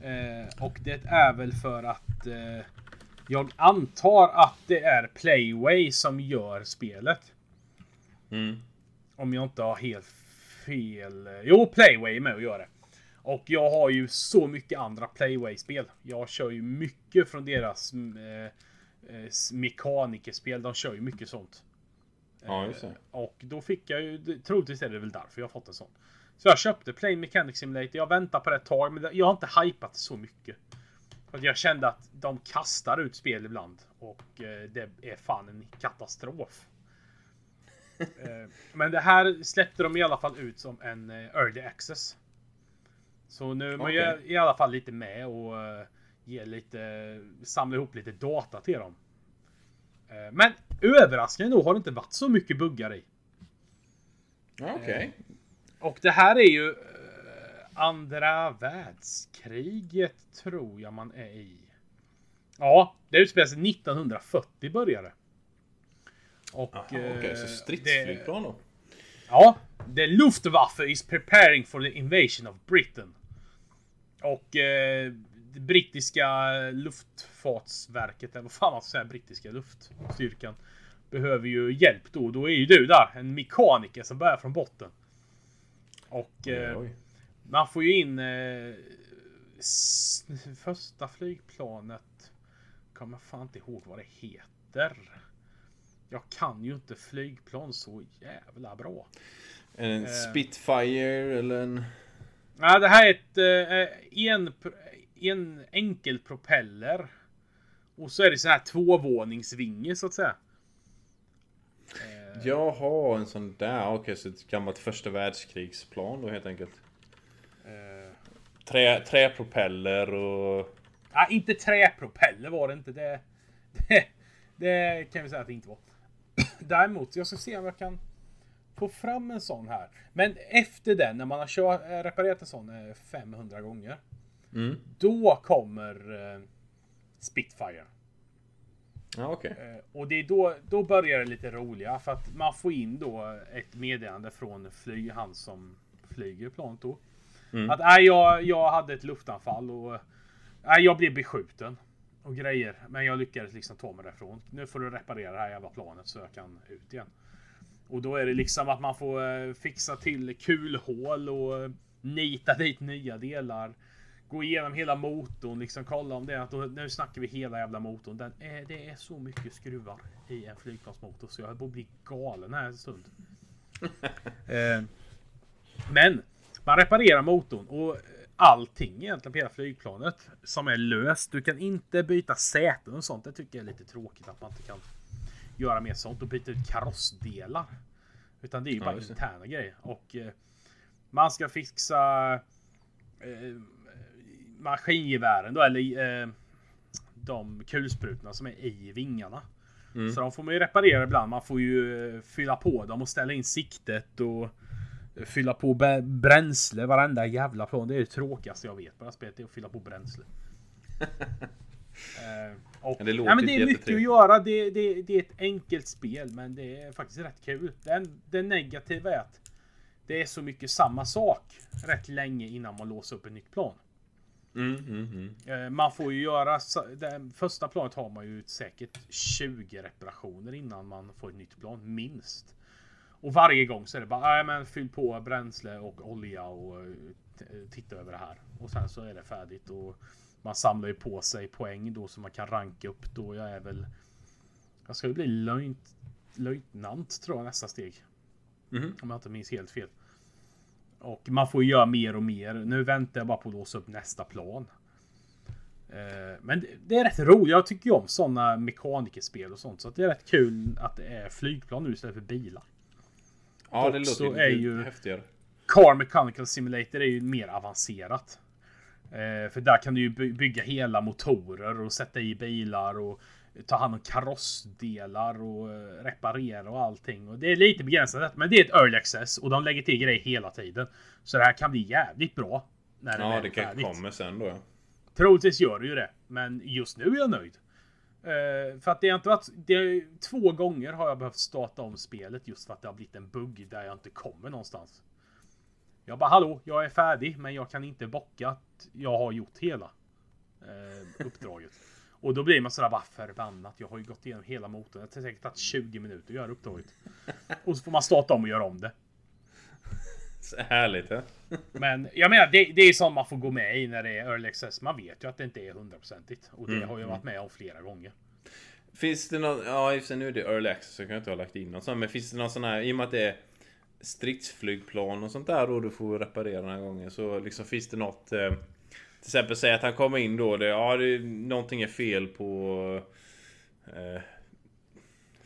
Eh, och det är väl för att eh, Jag antar att det är Playway som gör spelet. Mm. Om jag inte har helt fel. Jo, Playway är med och gör det. Och jag har ju så mycket andra Playway-spel. Jag kör ju mycket från deras eh, eh, mekanikerspel. De kör ju mycket sånt. Ja, just det. Eh, Och då fick jag ju, troligtvis är det väl därför jag har fått en sån. Så jag köpte Play Mechanic Simulator. Jag väntar på det ett tag, men jag har inte hypat så mycket. För att jag kände att de kastar ut spel ibland. Och eh, det är fan en katastrof. (laughs) Eh, men det här släppte de i alla fall ut som en early access. Så nu är man Okej. i alla fall lite med och eh, ger lite, samlar ihop lite data till dem. Eh, Men överraskande nog har det inte varit så mycket buggar i. Ja, Okej. Och det här är ju eh, andra världskriget tror jag man är i. Ja, det utspelar sig 1940 började. Och... Jaha, Okej, så eh, stridsflygplan då? Ja, the Luftwaffe is preparing for the invasion of Britain. Och eh, det brittiska luftfartsverket, eller vad fan man ska säga, brittiska luftstyrkan behöver ju hjälp då. Då är ju du där, en mekaniker som börjar från botten. Och eh, Oj. man får ju in eh, första flygplanet. Kommer fan inte ihåg vad det heter. Jag kan ju inte flygplan så jävla bra. En Eh. Spitfire eller en... Nej, det här är ett eh, en, en enkel propeller. Och så är det så här tvåvåningsvinge så att säga. Eh, Jaha, en sån där. Okej, så ett gammalt första världskrigsplan då helt enkelt. Trä, träpropeller och... nej, inte träpropeller var det inte. Det, (laughs) det, det kan vi säga att det inte var. Däremot, jag ska se om jag kan få fram en sån här. Men efter den, när man har kört, eh, reparerat en sån eh, 500 gånger. Mm. Då kommer eh, Spitfire. Ja, okej. Eh, Och det är då, då börjar det lite roliga för att man får in då ett meddelande från flyg, han som flyger planet då. Mm. Att nej, jag, jag hade ett luftanfall och nej, jag blev beskjuten. Och grejer. Men jag lyckades liksom ta mig därifrån. Nu får du reparera det här jävla planet så jag kan ut igen. Och då är det liksom att man får eh, fixa till kulhål och eh, nita dit nya delar. Gå igenom hela motorn, liksom kolla om det är att nu snackar vi hela jävla motorn. Den är, det är så mycket skruvar i en flygplansmotor så jag höll på att bli galen här en stund. (laughs) eh, men man reparerar motorn och allting egentligen på hela flygplanet som är löst. Du kan inte byta säten och sånt. Det tycker jag är lite tråkigt att man inte kan göra mer sånt och byta ut karossdelar. Utan det är ju Ja, bara interna grejer. Och eh, man ska fixa eh, maskingevären då, eller eh, de kulsprutorna som är i vingarna. Mm. Så de får man ju reparera ibland. Man får ju eh, fylla på dem och ställa in siktet och fylla på bränsle varenda jävla plan. Det är det tråkigaste jag vet på det här spelet. Det är att fylla på bränsle. (laughs) Eh, och, Ja, det ja, men det är inte mycket att göra. Det, det, det är ett enkelt spel, men det är faktiskt rätt kul. Den, det negativa är att det är så mycket samma sak rätt länge innan man låser upp ett nytt plan. Mm, mm, mm. Eh, Man får ju göra, det första planet har man ju säkert 20 reparationer innan man får ett nytt plan, minst. Och varje gång så är det bara, nej men fyll på bränsle och olja och eh, titta över det här. Och sen så är det färdigt och man samlar ju på sig poäng då så man kan ranka upp då. Jag är väl, jag ska bli löjt, löjtnant tror jag nästa steg. Mhm. Om jag inte minns helt fel. Och man får ju göra mer och mer. Nu väntar jag bara på att låsa upp nästa plan. Eh, Men det- är rätt roligt. Jag tycker ju om sådana mekanikerspel och sånt. Så det är rätt kul att det är flygplan nu istället för bilar. Ja, det låter är lite ju- häftigare. Car Mechanical Simulator är ju mer avancerat. Eh, för där kan du ju by- bygga hela motorer och sätta i bilar och ta hand om karossdelar och eh, reparera och allting. Och det är lite begränsat men det är ett early access och de lägger till grejer hela tiden. Så det här kan bli jävligt bra. När det Ja, det är kanske kommer sen då. ja. Troligtvis gör det ju det. Men just nu är jag nöjd. Uh, för att det har inte varit... Det är, två gånger har jag behövt starta om spelet just för att det har blivit en bugg där jag inte kommer någonstans. Jag bara hallå, jag är färdig men jag kan inte bocka att jag har gjort hela uh, uppdraget. Och då blir man sådär bara förbannat. Jag har ju gått igenom hela motorn. Det har säkert tagit 20 minuter att göra uppdraget. Och så får man starta om och göra om det. (laughs) Härligt. Ja? (laughs) Men jag menar, det, det är som man får gå med i när det är early access. Man vet ju att det inte är hundraprocentigt. Och det Mm, har jag varit med om flera gånger. Finns det någon, ja i och nu är det early access så kan jag inte ha lagt in någon sån. Men finns det någon sån här, i och med att det är stridsflygplan och sånt där då du får reparera den här gången. Så liksom finns det något eh, Till exempel säg att han kommer in då, det, ja det, någonting är fel på eh,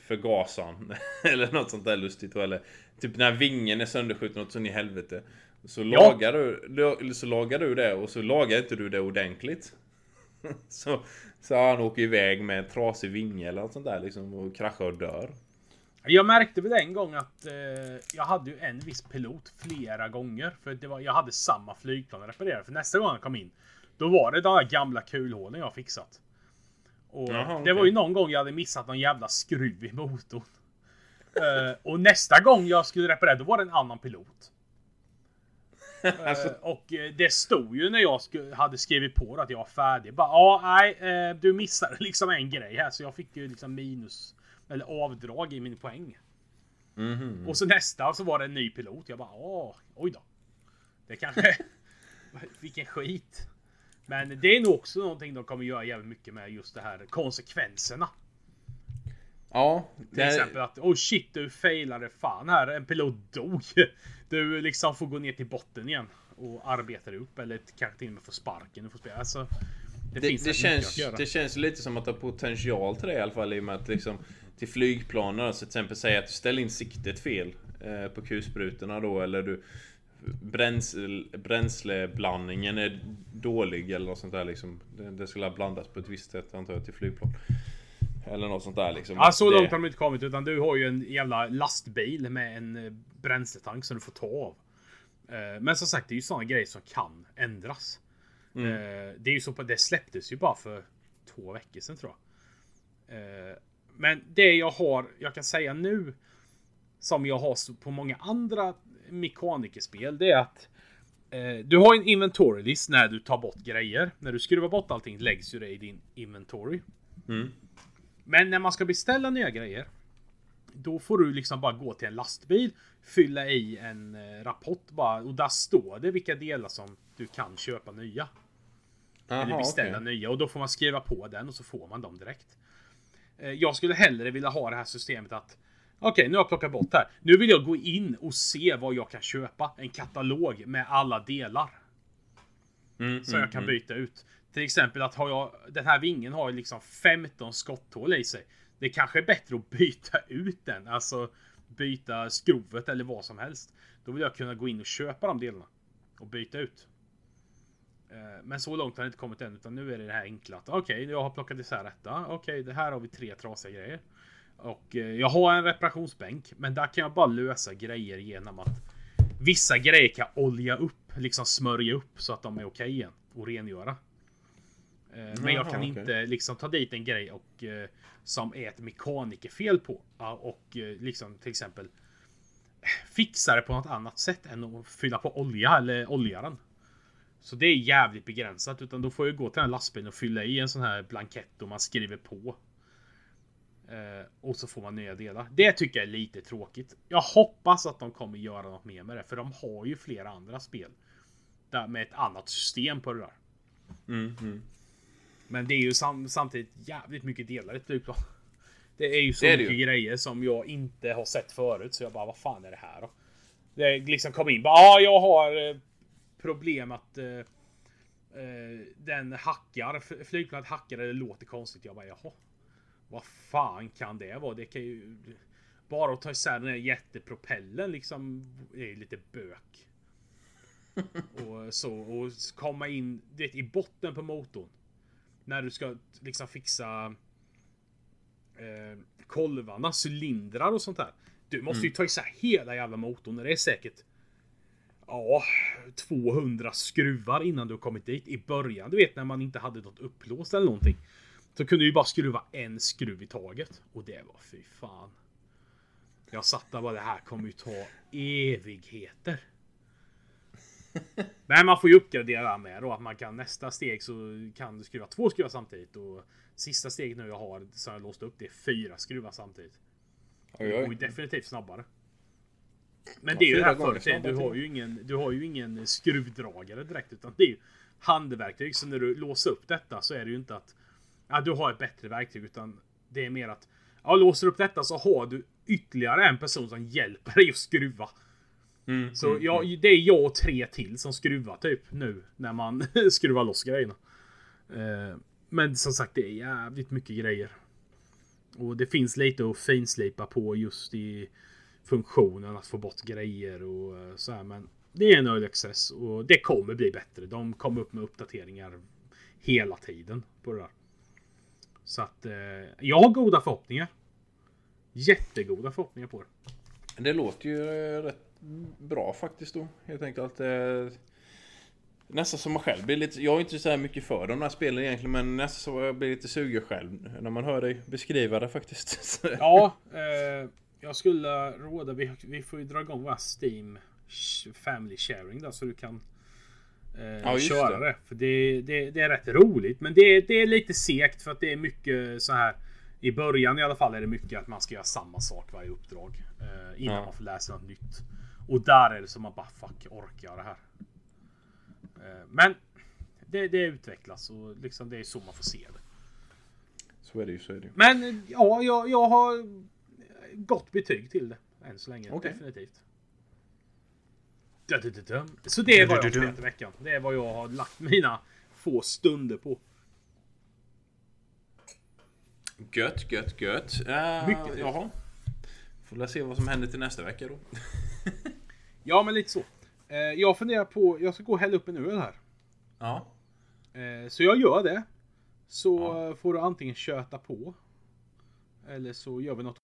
Förgasaren. (laughs) eller något sånt där lustigt eller Typ när vingen är sönderskjuten något så in i helvete. Så, Ja. lagar du, så lagar du det och så lagar inte du det ordentligt. (laughs) så, så han åker iväg med en trasig vinge eller något sånt där liksom och kraschar och dör. Jag märkte väl en gång att eh, jag hade ju en viss pilot flera gånger. För det var, jag hade samma flygplan att reparera. För nästa gång han kom in, då var det de här gamla kulhålen jag fixat. Jaha, Det okej. var ju någon gång jag hade missat någon jävla skruv i motorn. Eh, och nästa gång jag skulle reparera, då var det en annan pilot. (laughs) Alltså- och eh, det stod ju när jag hade skrivit på det att jag var färdig. Bara, ja, nej, eh, du missade (laughs) liksom en grej här. Så jag fick ju liksom minus, eller avdrag i min poäng. Mhm. Och så nästa så var det en ny pilot. Jag bara, åh, oj då. Det kanske... (laughs) Vilken skit. Men det är nog också någonting de kommer göra jävligt mycket med just det här konsekvenserna. Ja, Till det, exempel att, oh shit du failade fan här, en pilot dog. (laughs) Du liksom får gå ner till botten igen och arbeta dig upp eller kanske till och med få sparken. Du får spela. Alltså, det, det, det, känns, det känns lite som att det har potential till det i alla fall i och med att liksom till flygplanen, så till exempel säga att du ställer in siktet fel eh, på kulsprutorna då eller du bränsle, bränsleblandningen är dålig eller något sånt där liksom. Det, det skulle ha blandats på ett visst sätt antar jag till flygplan. Eller något sånt där liksom. Ja, så det, långt har de inte kommit utan du har ju en jävla lastbil med en eh, bränsletank som du får ta av. Eh, Men som sagt, det är ju sådana grejer som kan ändras. Mm. Eh, Det är ju så på, det släpptes ju bara för två veckor sedan tror jag. Men det jag har, jag kan säga nu, som jag har på många andra mekanikerspel, det är att eh, du har en inventory list när du tar bort grejer. När du skruvar bort allting läggs ju det i din inventory. Mm. Men när man ska beställa nya grejer. Då får du liksom bara gå till en lastbil. Fylla i en eh, rapport bara. Och där står det vilka delar som du kan köpa nya. Aha, eller beställa okej. nya. Och då får man skriva på den och så får man dem direkt. Eh, Jag skulle hellre vilja ha det här systemet att Okej, nu har jag plockat bort här. Nu vill jag gå in och se vad jag kan köpa. En katalog med alla delar. Mm, Som mm, jag kan mm. byta ut. Till exempel att har jag, den här vingen har liksom 15 skotthål i sig. Det kanske är bättre att byta ut den. Alltså byta skrovet eller vad som helst. Då vill jag kunna gå in och köpa de delarna. Och byta ut. Eh, Men så långt har det inte kommit än. Utan nu är det det här enkla. Okej, jag har plockat isär detta. Okej, det här har vi tre trasiga grejer. Och eh, jag har en reparationsbänk. Men där kan jag bara lösa grejer genom att Vissa grejer kan olja upp, liksom smörja upp så att de är okej igen och rengöra. Eh, Men jag Jaha, kan okej. inte liksom ta dit en grej och eh, som är ett mekanikerfel på och liksom till exempel fixa det på något annat sätt än att fylla på olja eller olja den. Så det är jävligt begränsat utan då får jag gå till den här lastbilen och fylla i en sån här blankett och man skriver på. Eh, och så får man nya delar. Det tycker jag är lite tråkigt. Jag hoppas att de kommer göra något mer med det. För de har ju flera andra spel. Där med ett annat system på det där. Mm, mm. Men det är ju sam samtidigt jävligt mycket delar i flygplan. Det är ju så Det mycket ju. grejer som jag inte har sett förut. Så jag bara, vad fan är det här då? Det liksom kom in, bara, ja jag har eh, problem att eh, eh, den hackar, flygplanet hackar eller låter konstigt. Jag bara, jaha. Vad fan kan det vara? Det kan ju... Bara att ta isär den här jättepropellen liksom är lite bök. (laughs) och så, och komma in vet, i botten på motorn. När du ska liksom fixa eh, kolvarna, cylindrar och sånt där. Du måste ju ta isär hela jävla motorn. Det är säkert Ja, 200 skruvar innan du har kommit dit. I början, du vet när man inte hade något upplåst eller någonting. Så kunde ju bara skruva en skruv i taget. Och det var fy fan. Jag satt där bara, det här kommer ju ta evigheter. (laughs) Men man får ju uppgradera med då att man kan nästa steg så kan du skruva två skruvar samtidigt och sista steget nu jag har som jag låst upp det är fyra skruvar samtidigt. Oj, Det går oj. definitivt snabbare. Men Ja, det är ju det här tiden. Du har ju ingen, du har ju ingen skruvdragare direkt utan det är ju handverktyg. Så när du låser upp detta så är det ju inte att ja, du har ett bättre verktyg utan det är mer att ja, låser upp detta så har du ytterligare en person som hjälper dig att skruva. Mm, Så mm, ja, det är jag och tre till som skruvar typ nu när man (laughs) skruvar loss grejerna. Eh, Men som sagt, det är jävligt mycket grejer. Och det finns lite att finslipa på just i funktionen att få bort grejer och eh, så här. Men det är en early access och det kommer bli bättre. De kommer upp med uppdateringar hela tiden på det där. Så att eh, jag har goda förhoppningar. Jättegoda förhoppningar på det. Det låter ju eh, rätt bra faktiskt då. Helt enkelt. Eh, nästan som man själv blir lite... Jag är inte så här mycket för de här spelen egentligen men nästan så jag blir lite sugen själv när man hör dig beskriva det faktiskt. (laughs) Ja, eh, jag skulle råda. Vi, vi får ju dra igång våra Steam Family Sharing där så du kan eh, Ja, köra det. För det, det, det är rätt roligt. Men det, det är lite segt för att det är mycket så här. I början i alla fall är det mycket att man ska göra samma sak varje uppdrag. Eh, innan Ja. man får läsa något nytt. Och där är det som att bara fuck, orkar det här? Eh, men det, det utvecklas och liksom det är så man får se det. Så är det ju, så är det ju. Men ja, jag, jag har gott betyg till det. Än så länge. Okej. Definitivt. Så det är vad jag har spelat i veckan. Det är vad jag har lagt mina få stunder på. Gött, gött, gött. Uh, Mycket. Jaha. Får väl se vad som händer till nästa vecka då. (laughs) Ja, men lite så. Eh, jag funderar på, jag ska gå och hälla upp en öl här. Ja. Eh, så jag gör det. Så Ja. får du antingen köta på. Eller så gör vi något.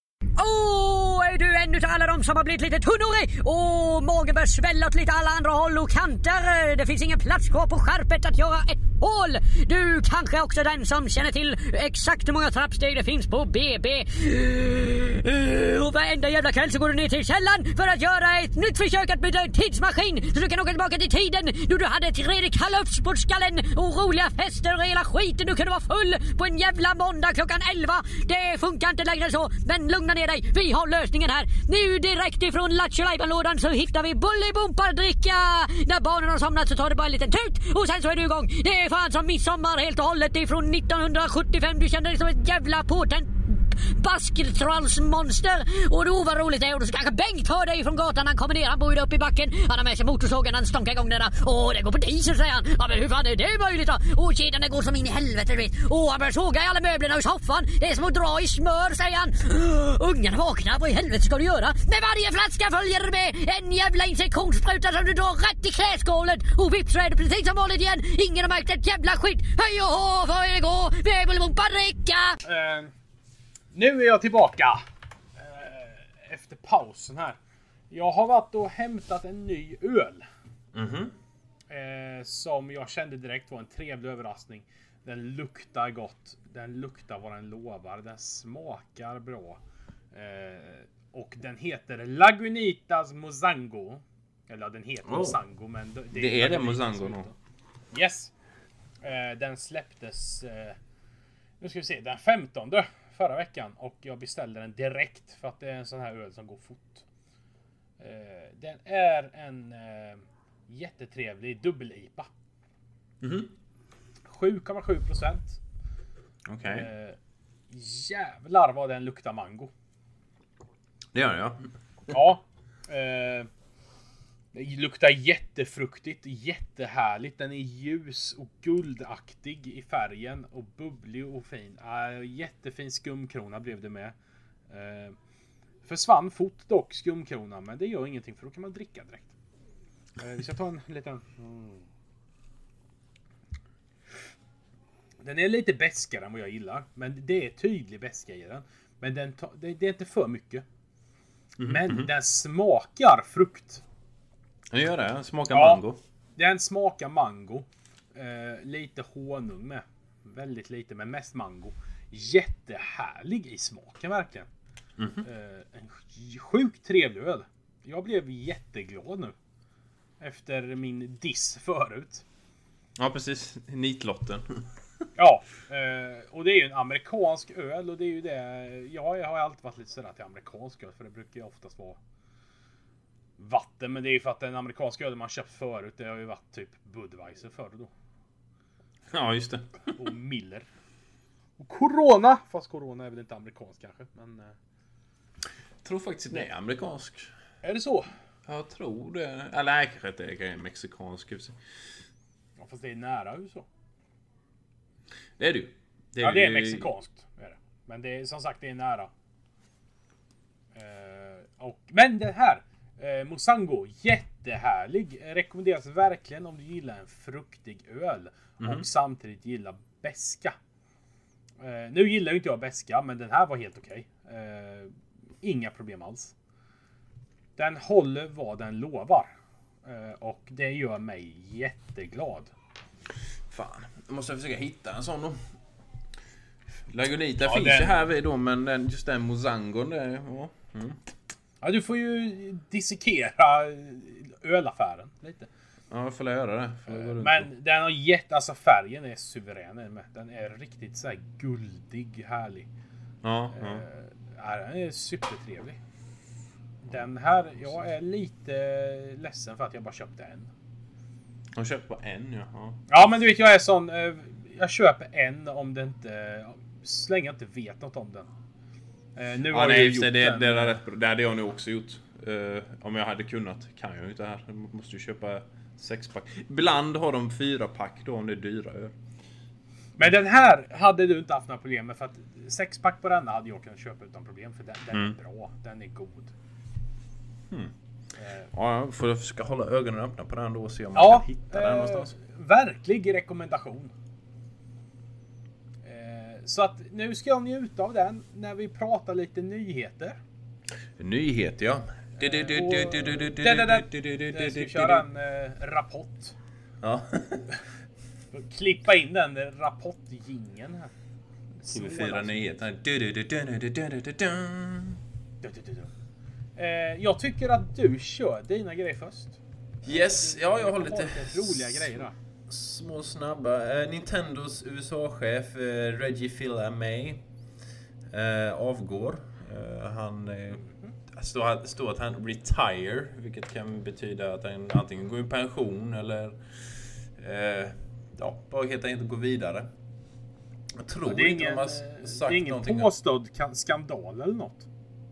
Då är du en utav alla de som har blivit lite tunnhårig? Och magen börjar svälla åt lite alla andra håll och kanter. Det finns ingen plats kvar på skärpet att göra ett hål. Du kanske är också den som känner till exakt hur många trappsteg det finns på BB. Och varenda jävla kväll så går du ner till källaren för att göra ett nytt försök att bygga en tidsmaskin så du kan åka tillbaka till tiden då du hade tredje kalufs på skallen och roliga fester och hela skiten. Du kunde vara full på en jävla måndag klockan 11. Det funkar inte längre så, men lugna ner dig. Vi har lösningen här. Nu direkt ifrån Lattjo lådan så hittar vi Bolibompa-dricka. När barnen har somnat så tar det bara en liten tut och sen så är du igång. Det är fan som midsommar helt och hållet ifrån 1975. Du känner dig som ett jävla påtänt basktrollsmonster. Och då vad roligt det är. Och då så kanske Bengt hör dig från gatan. Han kommer ner, han bor ju där uppe i backen. Han har med sig motorsågen, han stånkar igång den där. Åh, det går på diesel säger han. Ja men hur fan är det möjligt då? Åh kedjan den går som in i helvete du vet. Åh, han börjar såga i alla möblerna och i soffan. Det är som att dra i smör säger han. Ungarna vaknar, vad i helvete ska du göra? Med varje flaska följer det med en jävla insektionsspruta som du drar rätt i knäskålen. Och vips så är det precis som vanligt igen. Ingen har märkt ett jävla skit. Hej och hå, får är det gå! Vi är väl på dricka. Nu är jag tillbaka. Eh, efter pausen här. Jag har varit och hämtat en ny öl. Mhm. Eh, som jag kände direkt var en trevlig överraskning. Den luktar gott. Den luktar vad den lovar. Den smakar bra. Eh, och den heter Lagunitas Mozango. Eller den heter Oh. Mozango men det, Det är det Mozango heter. Yes. Den släpptes... Nu ska vi se. Den 15 förra veckan. Och jag beställde den direkt. För att det är en sån här öl som går fort. Eh, den är en eh, jättetrevlig dubbel-IPA. Mhm. 7,7 procent. Okej. Eh, jävlar vad den luktar mango. Det gör jag. Ja. Eh, det luktar jättefruktigt, jättehärligt. Den är ljus och guldaktig i färgen och bubblig och fin. Eh, jättefin skumkrona blev det med. Eh, försvann fort dock skumkronan, men det gör ingenting för då kan man dricka direkt. Eh, vi ska ta en liten... Mm. Den är lite beskare än vad jag gillar, men det är tydlig beska i den. Men den ta, det, det är inte för mycket. Men den smakar frukt. Det gör det. Den smakar Ja. mango. Den smakar mango. Eh, lite honung med. Väldigt lite, men mest mango. Jättehärlig i smaken verkligen. Eh, en sjukt trevlig öl. Jag blev jätteglad nu. Efter min diss förut. Ja, precis. Nitlotten. (laughs) Ja, eh, och det är ju en amerikansk öl och det är ju det. Jag har alltid varit lite sådär till amerikansk öl för det brukar ju oftast vara vatten. Men det är ju för att den amerikanska ölen man köpt förut det har ju varit typ Budweiser förr då. Ja, just det. (laughs) Och Miller. Och Corona! Fast Corona är väl inte amerikansk kanske. Men eh, Jag tror faktiskt det är amerikansk. är det så? Jag tror det. Eller nej, kanske inte. Det är mexikansk. Ja, fast det är nära USA. Det är det ju. Det Ja, det är mexikanskt. Är det. Men det är som sagt, det är nära. Eh, och, men det här. Eh, Mosango, jättehärlig. Rekommenderas verkligen om du gillar en fruktig öl. Och samtidigt gillar beska. Eh, nu gillar ju inte jag beska, men den här var helt okej. Eh, inga problem alls. Den håller vad den lovar. Eh, och det gör mig jätteglad. Fan, då måste jag försöka hitta en sån då. Lagunita Ja, finns den- ju här vid då, men den, just den Mozangon det. Ja. Mm. Ja, du får ju dissekera ölaffären lite. ja, jag får göra det. Får jag Men den har gett, alltså färgen är suverän med. Den är riktigt så här guldig, härlig. Ja, ja. Eh, ja, den är supertrevlig. Den här, jag är lite ledsen för att jag bara köpte en. Jag köpte bara en, ja. ja. Ja, men du vet, jag är sån. eh, Jag köper en om det inte... Så länge jag inte vet något om den. Eh, Nu Ja, har jag nej, ju gjort det, den. det, är rätt bra. det hade jag nog också gjort. Eh, om jag hade kunnat. Kan jag ju inte här. Jag måste ju köpa sexpack. Ibland har de fyra pack då om det är dyra öl. Men den här hade du inte haft några problem med för att sexpack på denna hade jag kunnat köpa utan problem för den, den Mm. är bra. Den är god. Eh, Ja, jag får försöka hålla ögonen öppna på den då och se om man Ja, kan hitta den eh, någonstans. verklig rekommendation. Så att nu ska jag njuta av den när vi pratar lite nyheter. Nyheter ja. Du, du, du, jag ska köra en rapport. Ja. Klippa in den rapportjingeln här. TV4 Nyheterna. Jag tycker att du kör dina grejer först. Yes, ja jag har lite... Roliga grejer små snabba. Eh, Nintendos USA-chef eh, Reggie Fils-Aimé eh, avgår. Eh, han eh, står, står att han retire, vilket kan betyda att han antingen går i pension eller eh, ja, bara helt enkelt gå vidare. Jag tror Det är inte de ingen, har sagt det är ingen påstådd kan- skandal eller något.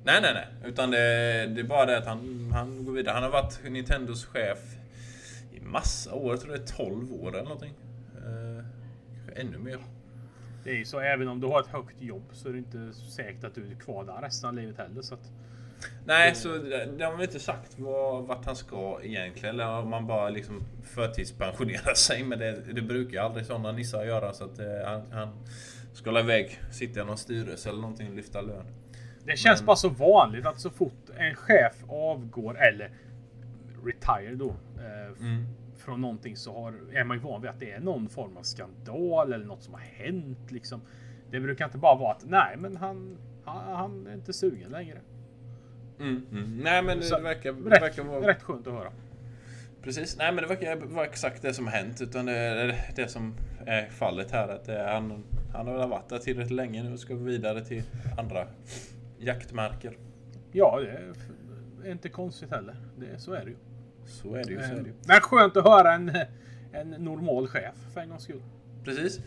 Nej, nej, nej. Utan det, det är bara det att han, han går vidare. Han har varit Nintendos chef massa år. Jag tror det är 12 år eller någonting. Eh, kanske ännu mer. Det är ju så, även om du har ett högt jobb så är det inte säkert att du är kvar där resten av livet heller. Så att, Nej, så det har väl inte sagt vad, vart han ska egentligen. Eller om man bara liksom förtidspensionerar sig. Men det, det brukar aldrig sådana nissar göra. Så att eh, han, han ska iväg, sitta i någon styrelse eller någonting och lyfta lön. det känns Men- bara så vanligt att så fort en chef avgår eller retire då eh, Mm. Från någonting så har, är man ju van vid att det är någon form av skandal eller något som har hänt. Liksom. Det brukar inte bara vara att nej, men han, han, han är inte sugen längre. Mm, mm. Nej, men det, Så- verkar, det Rätt, verkar vara... rätt skönt att höra. Precis. Nej men det verkar vara exakt det som har hänt. Utan det är det som är fallet här. Att är, han, han har väl varit där tillräckligt länge nu och ska vidare till andra jaktmarker. Ja, det är inte konstigt heller. Det, så är det ju. Så är det ju. Så är det ju. Men skönt att höra en, en normal chef för en gångs skull. Precis.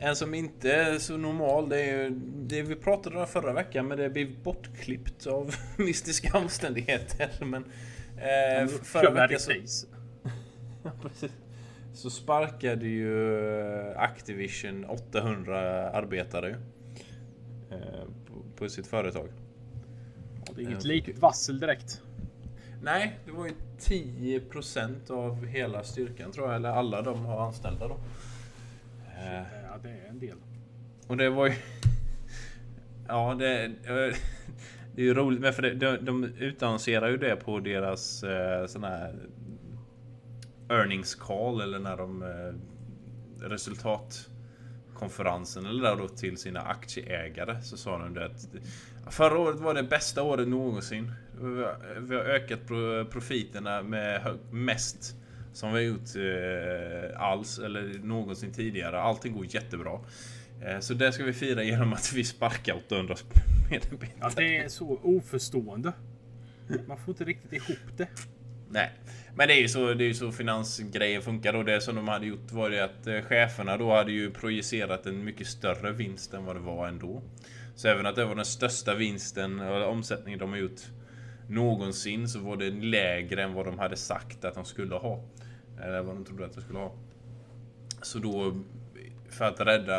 En som inte är så normal, det är ju det vi pratade om förra veckan, men det blir bortklippt av (laughs) mystiska omständigheter. Men eh, förra veckan så, (laughs) så sparkade ju eh, Activision 800 arbetare eh, på, på sitt företag. Ja, det är inget Ja. litet vassel direkt. Nej, det var ju 10% av hela styrkan tror jag, eller alla de har anställda då. Eh, Ja, det är en del. Och det var ju... (laughs) Ja, det... eh, Det är ju roligt, men för det, de, de utannonserar ju det på deras eh, sån här earnings call eller när de eh, resultatkonferensen eller där då till sina aktieägare så sa de det att förra året var det bästa året någonsin. Vi har- Vi har ökat pro- profiterna med mest som vi har gjort eh, alls eller någonsin tidigare. Allting går jättebra. Eh, så det ska vi fira genom att vi sparkar 800 medarbetare. Ja, det är så oförstående. Man får inte riktigt ihop det. Nej, men det är ju så, det är så finansgrejen funkar då. Det som de hade gjort var det att eh, cheferna då hade ju projicerat en mycket större vinst än vad det var ändå. Så även att det var den största vinsten eller omsättningen de har gjort någonsin så var det lägre än vad de hade sagt att de skulle ha. Eller vad de trodde att de skulle ha. Så då för att rädda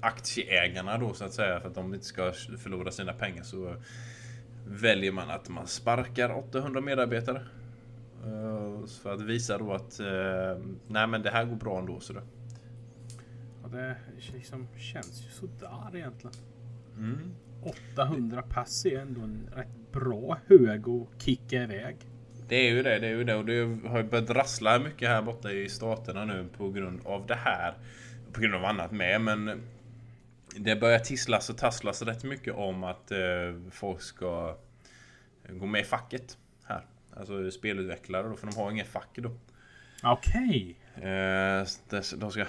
aktieägarna då så att säga för att de inte ska förlora sina pengar så väljer man att man sparkar 800 medarbetare. Eh, för att visa då att eh, nej men det här går bra ändå. Så det. Ja, det liksom känns ju sådär egentligen. Mm. 800 pass är ändå en rätt bra hög att kicka iväg. det är ju det, det är ju det. Och det har ju börjat rassla mycket här borta i staterna nu på grund av det här. På grund av annat med men det börjar tisslas och tasslas rätt mycket om att eh, folk ska gå med i facket här. Alltså spelutvecklare då, för de har inget fack då. Okej. Eh, dess- de ska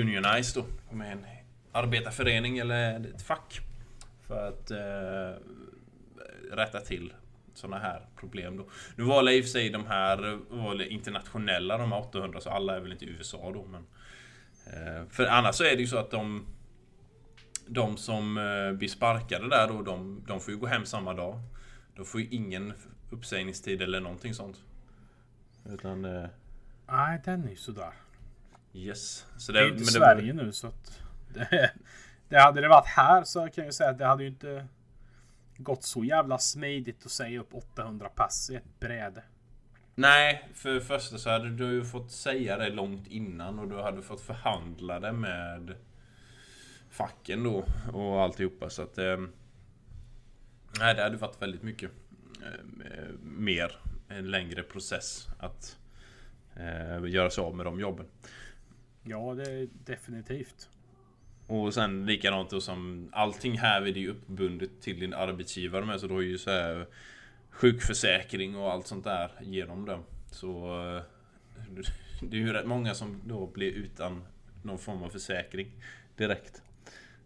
unionize då. Med en arbetarförening eller ett fack. För att eh, rätta till sådana här problem då. Nu var det i och för sig de här var det internationella de här 800 så alla är väl inte i USA då men eh, För annars så är det ju så att de De som eh, blir sparkade där då de, de får ju gå hem samma dag. De får ju ingen uppsägningstid eller någonting sånt. Utan eh, Nej, den är ju sådär. Yes. Så Det är ju men inte Sverige nu så att... Det, (laughs) det hade det varit här så kan jag ju säga att det hade ju inte gått så jävla smidigt att säga upp 800 pass i ett bräde. Nej, för det första så hade du ju fått säga det långt innan och du hade fått förhandla det med facken då och alltihopa så att... Eh, nej, det hade varit väldigt mycket eh, mer, en längre process att eh, göra sig av med de jobben. Ja, det är definitivt. Och sen likadant då som allting här är ju uppbundet till din arbetsgivare med så du har ju så här sjukförsäkring och allt sånt där genom det. Så eh, det är ju rätt många som då blir utan någon form av försäkring direkt.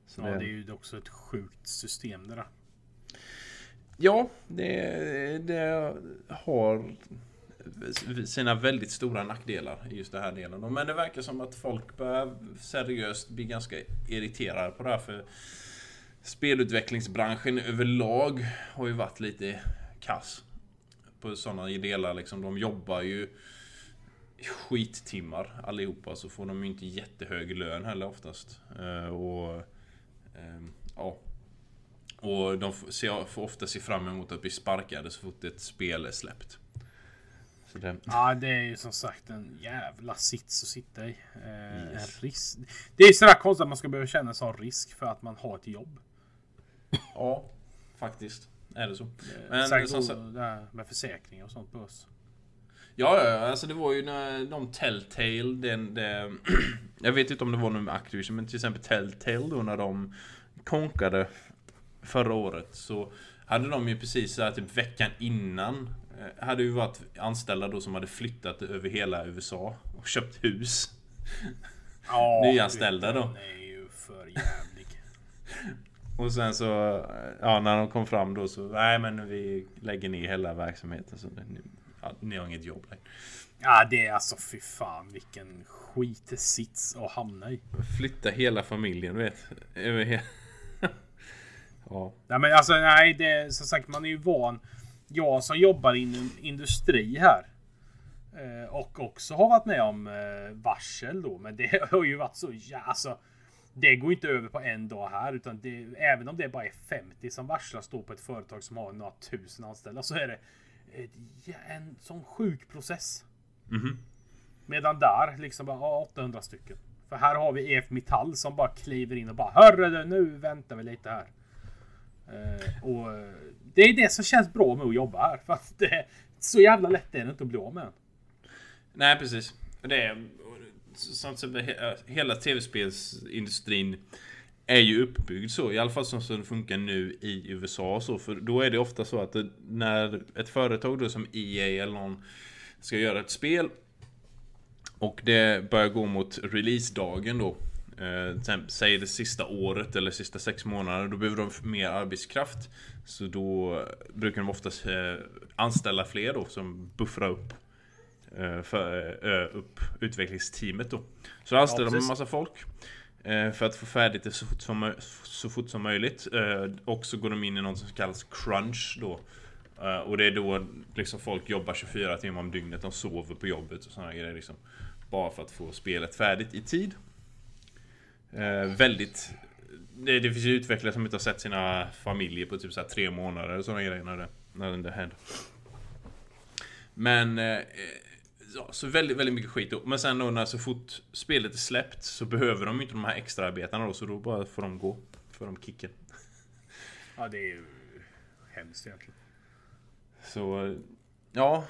Så Ja, det är ju också ett sjukt system det där. Ja, det, det har sina väldigt stora nackdelar i just den här delen. Men det verkar som att folk börjar seriöst bli ganska irriterade på det här. För spelutvecklingsbranschen överlag har ju varit lite kass. På sådana delar liksom. De jobbar ju skittimmar allihopa så får de ju inte jättehög lön heller oftast. Eh, och ehm, ja, och de får ofta se fram emot att bli sparkade så fort ett spel är släppt. Så det, Ja, det är ju som sagt en jävla sits att sitta i. Eh, Yes. En risk. Det är ju sådär konstigt att man ska behöva känna en sån risk för att man har ett jobb. ja, faktiskt. Är det så. Men, Men Säkert som så, det här med försäkringar och sånt på oss. Ja, ja, alltså det var ju när de Telltale, den, det, (clears throat) Jag vet inte om det var någon med Activision, men till exempel Telltale då när de konkade förra året så hade de ju precis så här, typ veckan innan eh, hade ju varit anställda då som hade flyttat över hela USA och köpt hus. Ja, (laughs) Nyanställda då. Den är ju för jävlig. (laughs) Och sen så, ja när de kom fram då så, nej men vi lägger ner hela verksamheten så ni, ja, ni har inget jobb längre. ja, det är alltså fy fan vilken skitsits att hamna i. Flytta hela familjen, du vet. Över he- (laughs) ja. Nej men alltså nej, det som sagt man är ju van. Jag som jobbar inom industri här. eh, Och också har varit med om eh, varsel då. Men det (laughs) har ju varit så ja, alltså. Det går inte över på en dag här utan det, även om det bara är 50 som varslas då på ett företag som har några tusen anställda så är det en sån sjuk process. Mhm. Medan där liksom bara ja, 800 stycken. För här har vi EF Metall som bara kliver in och bara Hörru nu väntar vi lite här. Eh, och det är det som känns bra med att jobba här. För att det så jävla lätt är det inte att bli av med. Nej precis. Det är, sånt som hela tv-spelsindustrin är ju uppbyggd så, i alla fall som det funkar nu i USA så. För då är det ofta så att det, när ett företag då som EA eller någon ska göra ett spel Och det börjar gå mot releasedagen då. Eh, säg det sista året eller sista sex månaderna. Då behöver de mer arbetskraft. Så då brukar de oftast eh, anställa fler då som buffrar upp. Eh, för, eh, upp utvecklingsteamet då. Så då anställer de en massa folk. För att få färdigt det så fort som, så fort som möjligt. Och så går de in i något som kallas crunch då. Och det är då liksom folk jobbar 24 timmar om dygnet. De sover på jobbet och sådana grejer liksom. Bara för att få spelet färdigt i tid. Eh, väldigt... Det, det finns ju utvecklare som inte har sett sina familjer på typ så tre månader och sådana grejer när det, när det händer. Men... Eh, ja, så väldigt, väldigt mycket skit. då. Men sen då när så fort spelet är släppt så behöver de inte de här extra arbetarna då. Så då bara får de gå. Får de kicken. Ja, det är ju hemskt egentligen. Så... eh, Ja.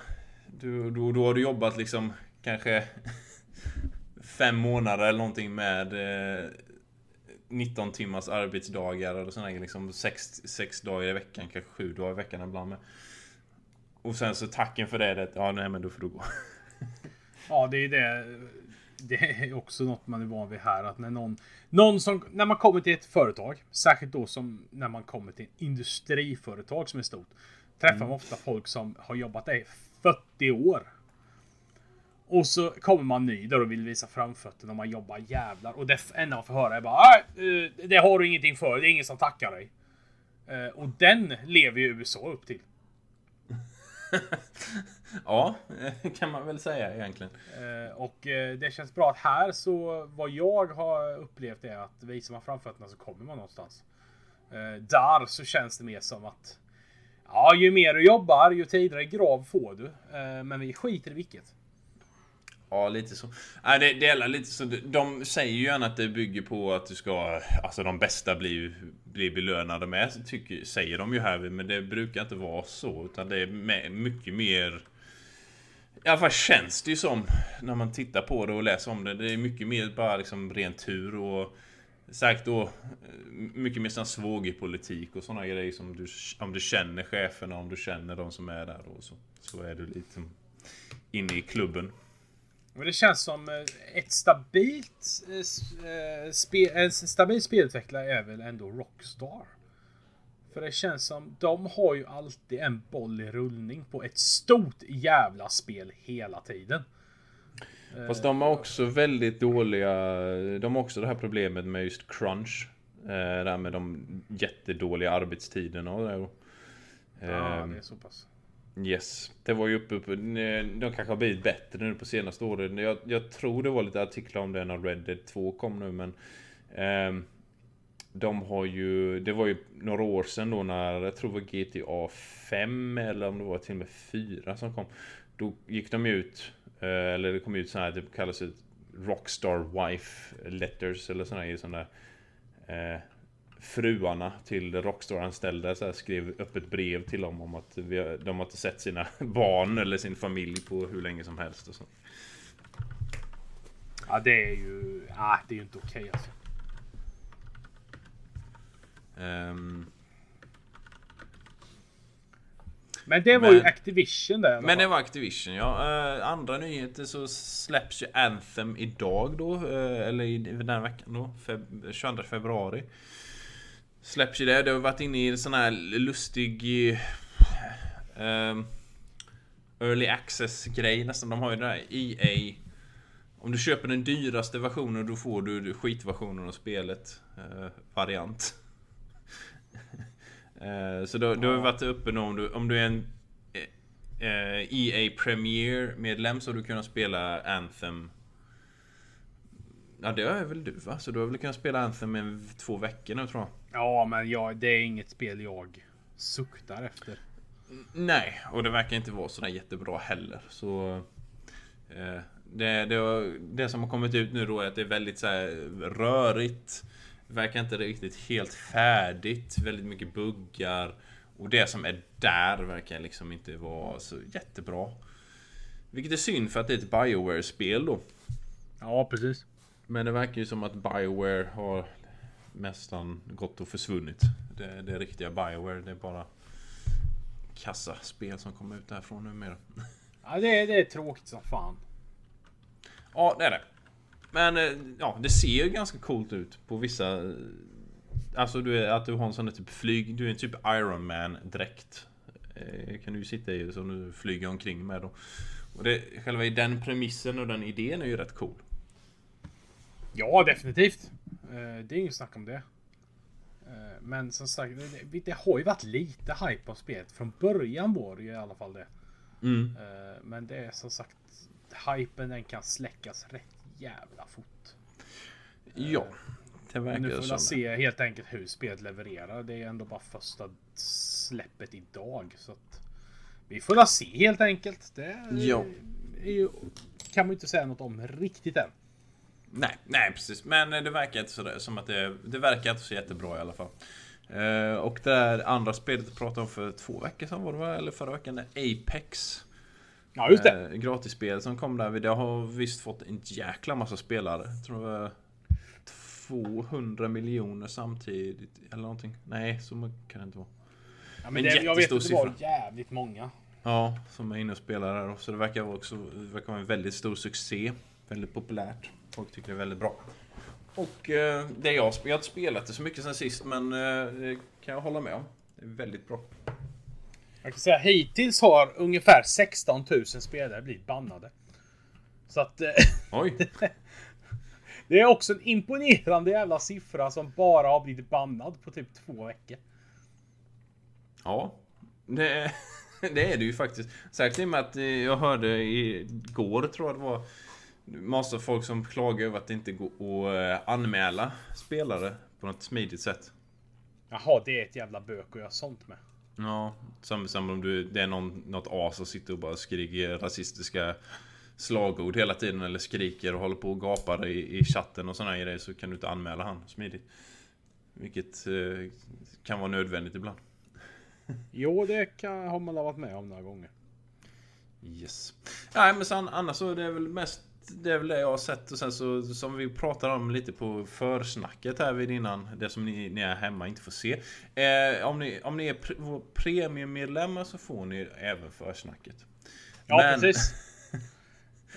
Du, då, då har du jobbat liksom kanske fem månader eller någonting med eh, 19 timmars arbetsdagar eller sådana. Liksom sex, sex dagar i veckan, kanske sju dagar i veckan ibland med. Och sen så tacken för det, det ja nej men då får du gå. (laughs) Ja, det är det. Det är också något man är van vid här. Att när någon, någon som, när man kommer till ett företag, särskilt då som när man kommer till ett industriföretag som är stort, träffar man ofta folk som har jobbat där i 40 år. Och så kommer man ny där och vill visa framfötterna och man jobbar jävlar. Och det enda man får höra är bara "Nej, eh, det har du ingenting för. Det är ingen som tackar dig. Eh, Och den lever ju USA upp till. (laughs) Ja, (laughs) kan man väl säga egentligen. Eh, Och det känns bra att här så vad jag har upplevt är att visar man framfötterna så kommer man någonstans. Där så känns det mer som att Ja, ju mer du jobbar ju tidigare grav får du. Men vi skiter i vilket. Ja, lite så. Nej, det, det är lite så. De säger ju gärna att det bygger på att du ska... Alltså de bästa blir, blir belönade med, tycker, säger de ju här. Men det brukar inte vara så. Utan det är med, mycket mer... I alla fall känns det ju som när man tittar på det och läser om det. Det är mycket mer bara liksom ren tur och säkert då mycket mer sån svågerpolitik och sådana grejer som du, om du känner cheferna, om du känner de som är där och så. Så är du lite inne i klubben. Men det känns som eh, ett stabilt eh, eh, en stabil spelutvecklare är väl ändå Rockstar. För det känns som de har ju alltid en boll i rullning på ett stort jävla spel hela tiden. Fast de har också väldigt dåliga... De har också det här problemet med just crunch. Det här med de jättedåliga arbetstiderna och det. Ja, det är så pass. Yes. Det var ju uppe på... De kanske har blivit bättre nu på senaste åren. Jag, jag tror det var lite artiklar om det när Red Dead 2 kom nu men... ehm, de har ju... Det var ju några år sedan då när... Jag tror det var GTA 5 eller om det var till och med 4 som kom. Då gick de ut... eh, Eller det kom ut så här, det kallas ett Rockstar Wife Letters eller sådana här. Sådana där, eh, fruarna till Rockstar-anställda så här, skrev öppet brev till dem om att vi, de har inte sett sina (laughs) barn eller sin familj på hur länge som helst och så. Ja, det är ju... Ah, det är ju inte okej alltså. Ehm, Men det var ju Men- Activision där men det var Activision ja. Eh, andra nyheter så släpps ju Anthem idag då. eh, eller i den här veckan då. Feb 22 februari. Släpps ju det. Det har varit inne i en sån här lustig... ehm, Early access grej nästan. De har ju den här EA Om du köper den dyraste versionen då får du skitversionen av spelet. Eh, variant. (laughs) eh, så då, då har vi varit uppe nu om du, om du är en EA Premier medlem så har du kunnat spela Anthem. Ja det är väl du va? Så du har väl kunnat spela Anthem i två veckor nu tror jag. Ja, men ja, det är inget spel jag suktar efter. Nej, och det verkar inte vara sådär jättebra heller. Så... Eh, det, det, det som har kommit ut nu då är att det är väldigt så rörigt. Verkar inte riktigt helt färdigt. Väldigt mycket buggar. Och det som är där verkar liksom inte vara så jättebra. Vilket är synd för att det är ett Bioware-spel då. Ja, precis. Men det verkar ju som att Bioware har nästan gått och försvunnit. Det, det riktiga Bioware, det är bara kassaspel som kommer ut därifrån numera. Ja, det, är- det är tråkigt som fan. Ja, det är det. Men eh, ja, det ser ju ganska coolt ut på vissa... eh, Alltså du är, att du har en sån där typ flyg... Du är en typ Iron Man dräkt eh, Kan du ju sitta i som du flyger omkring med då. Och det, själva i den premissen och den idén är ju rätt cool. Ja, definitivt. Eh, Det är inget snack om det. Eh, Men som sagt, det- det, har ju varit lite hype på spelet. Från början var det ju i alla fall det. Mm. Eh, Men det är som sagt, hypen den kan släckas rätt jävla fort. Ja, det verkar nu får vi se helt enkelt hur spelet levererar. Det är ändå bara första släppet idag. Så att vi får se helt enkelt. Det Ja. är ju, kan man ju inte säga något om riktigt än. Nej, nej precis. Men eh, det verkar inte sådär, som att det... Det verkar inte så jättebra i alla fall. Eh, och det där andra spelet jag pratade om för två veckor sedan var det va? Eller förra veckan? det Apex. Ja, just det. Eh, gratisspel som kom där. Det har visst fått en jäkla massa spelare. Jag tror det var 200 miljoner samtidigt. Eller någonting. Nej, så kan det inte vara. Ja, men en det, jag vet att det var jävligt många. Ja, som är inne och spelar där. Så det verkar också det verkar vara en väldigt stor succé. Väldigt populärt. Folk tycker det är väldigt bra. Och eh, det jag har spelat, jag har inte spelat det så mycket sen sist men eh, det kan jag hålla med om. Det är väldigt bra. Jag kan säga hittills har ungefär 16 000 spelare blivit bannade. Så att eh, Oj! (laughs) det är också en imponerande jävla siffra som bara har blivit bannad på typ två veckor. Ja, det är, (laughs) det är det ju faktiskt. Särskilt i och med att eh, jag hörde igår, tror jag det var, massa folk som klagar över att det inte går att eh, anmäla spelare på något smidigt sätt. Jaha, det är ett jävla bök att göra sånt med. Ja, som, som om du, det är någon, något as som sitter och bara skriker rasistiska slagord hela tiden eller skriker och håller på och gapar i, i chatten och sådana grejer så kan du inte anmäla han smidigt. Vilket eh, kan vara nödvändigt ibland. Jo, det kan, har man varit med om några gånger. Yes. Nej men sen, annars så är det väl mest det är väl det jag har sett och sen så som vi pratade om lite på försnacket här vid innan Det som ni, ni är hemma inte får se eh, Om ni, om ni är pre, vår premiummedlemmar så får ni även försnacket Ja, Men- precis. (laughs)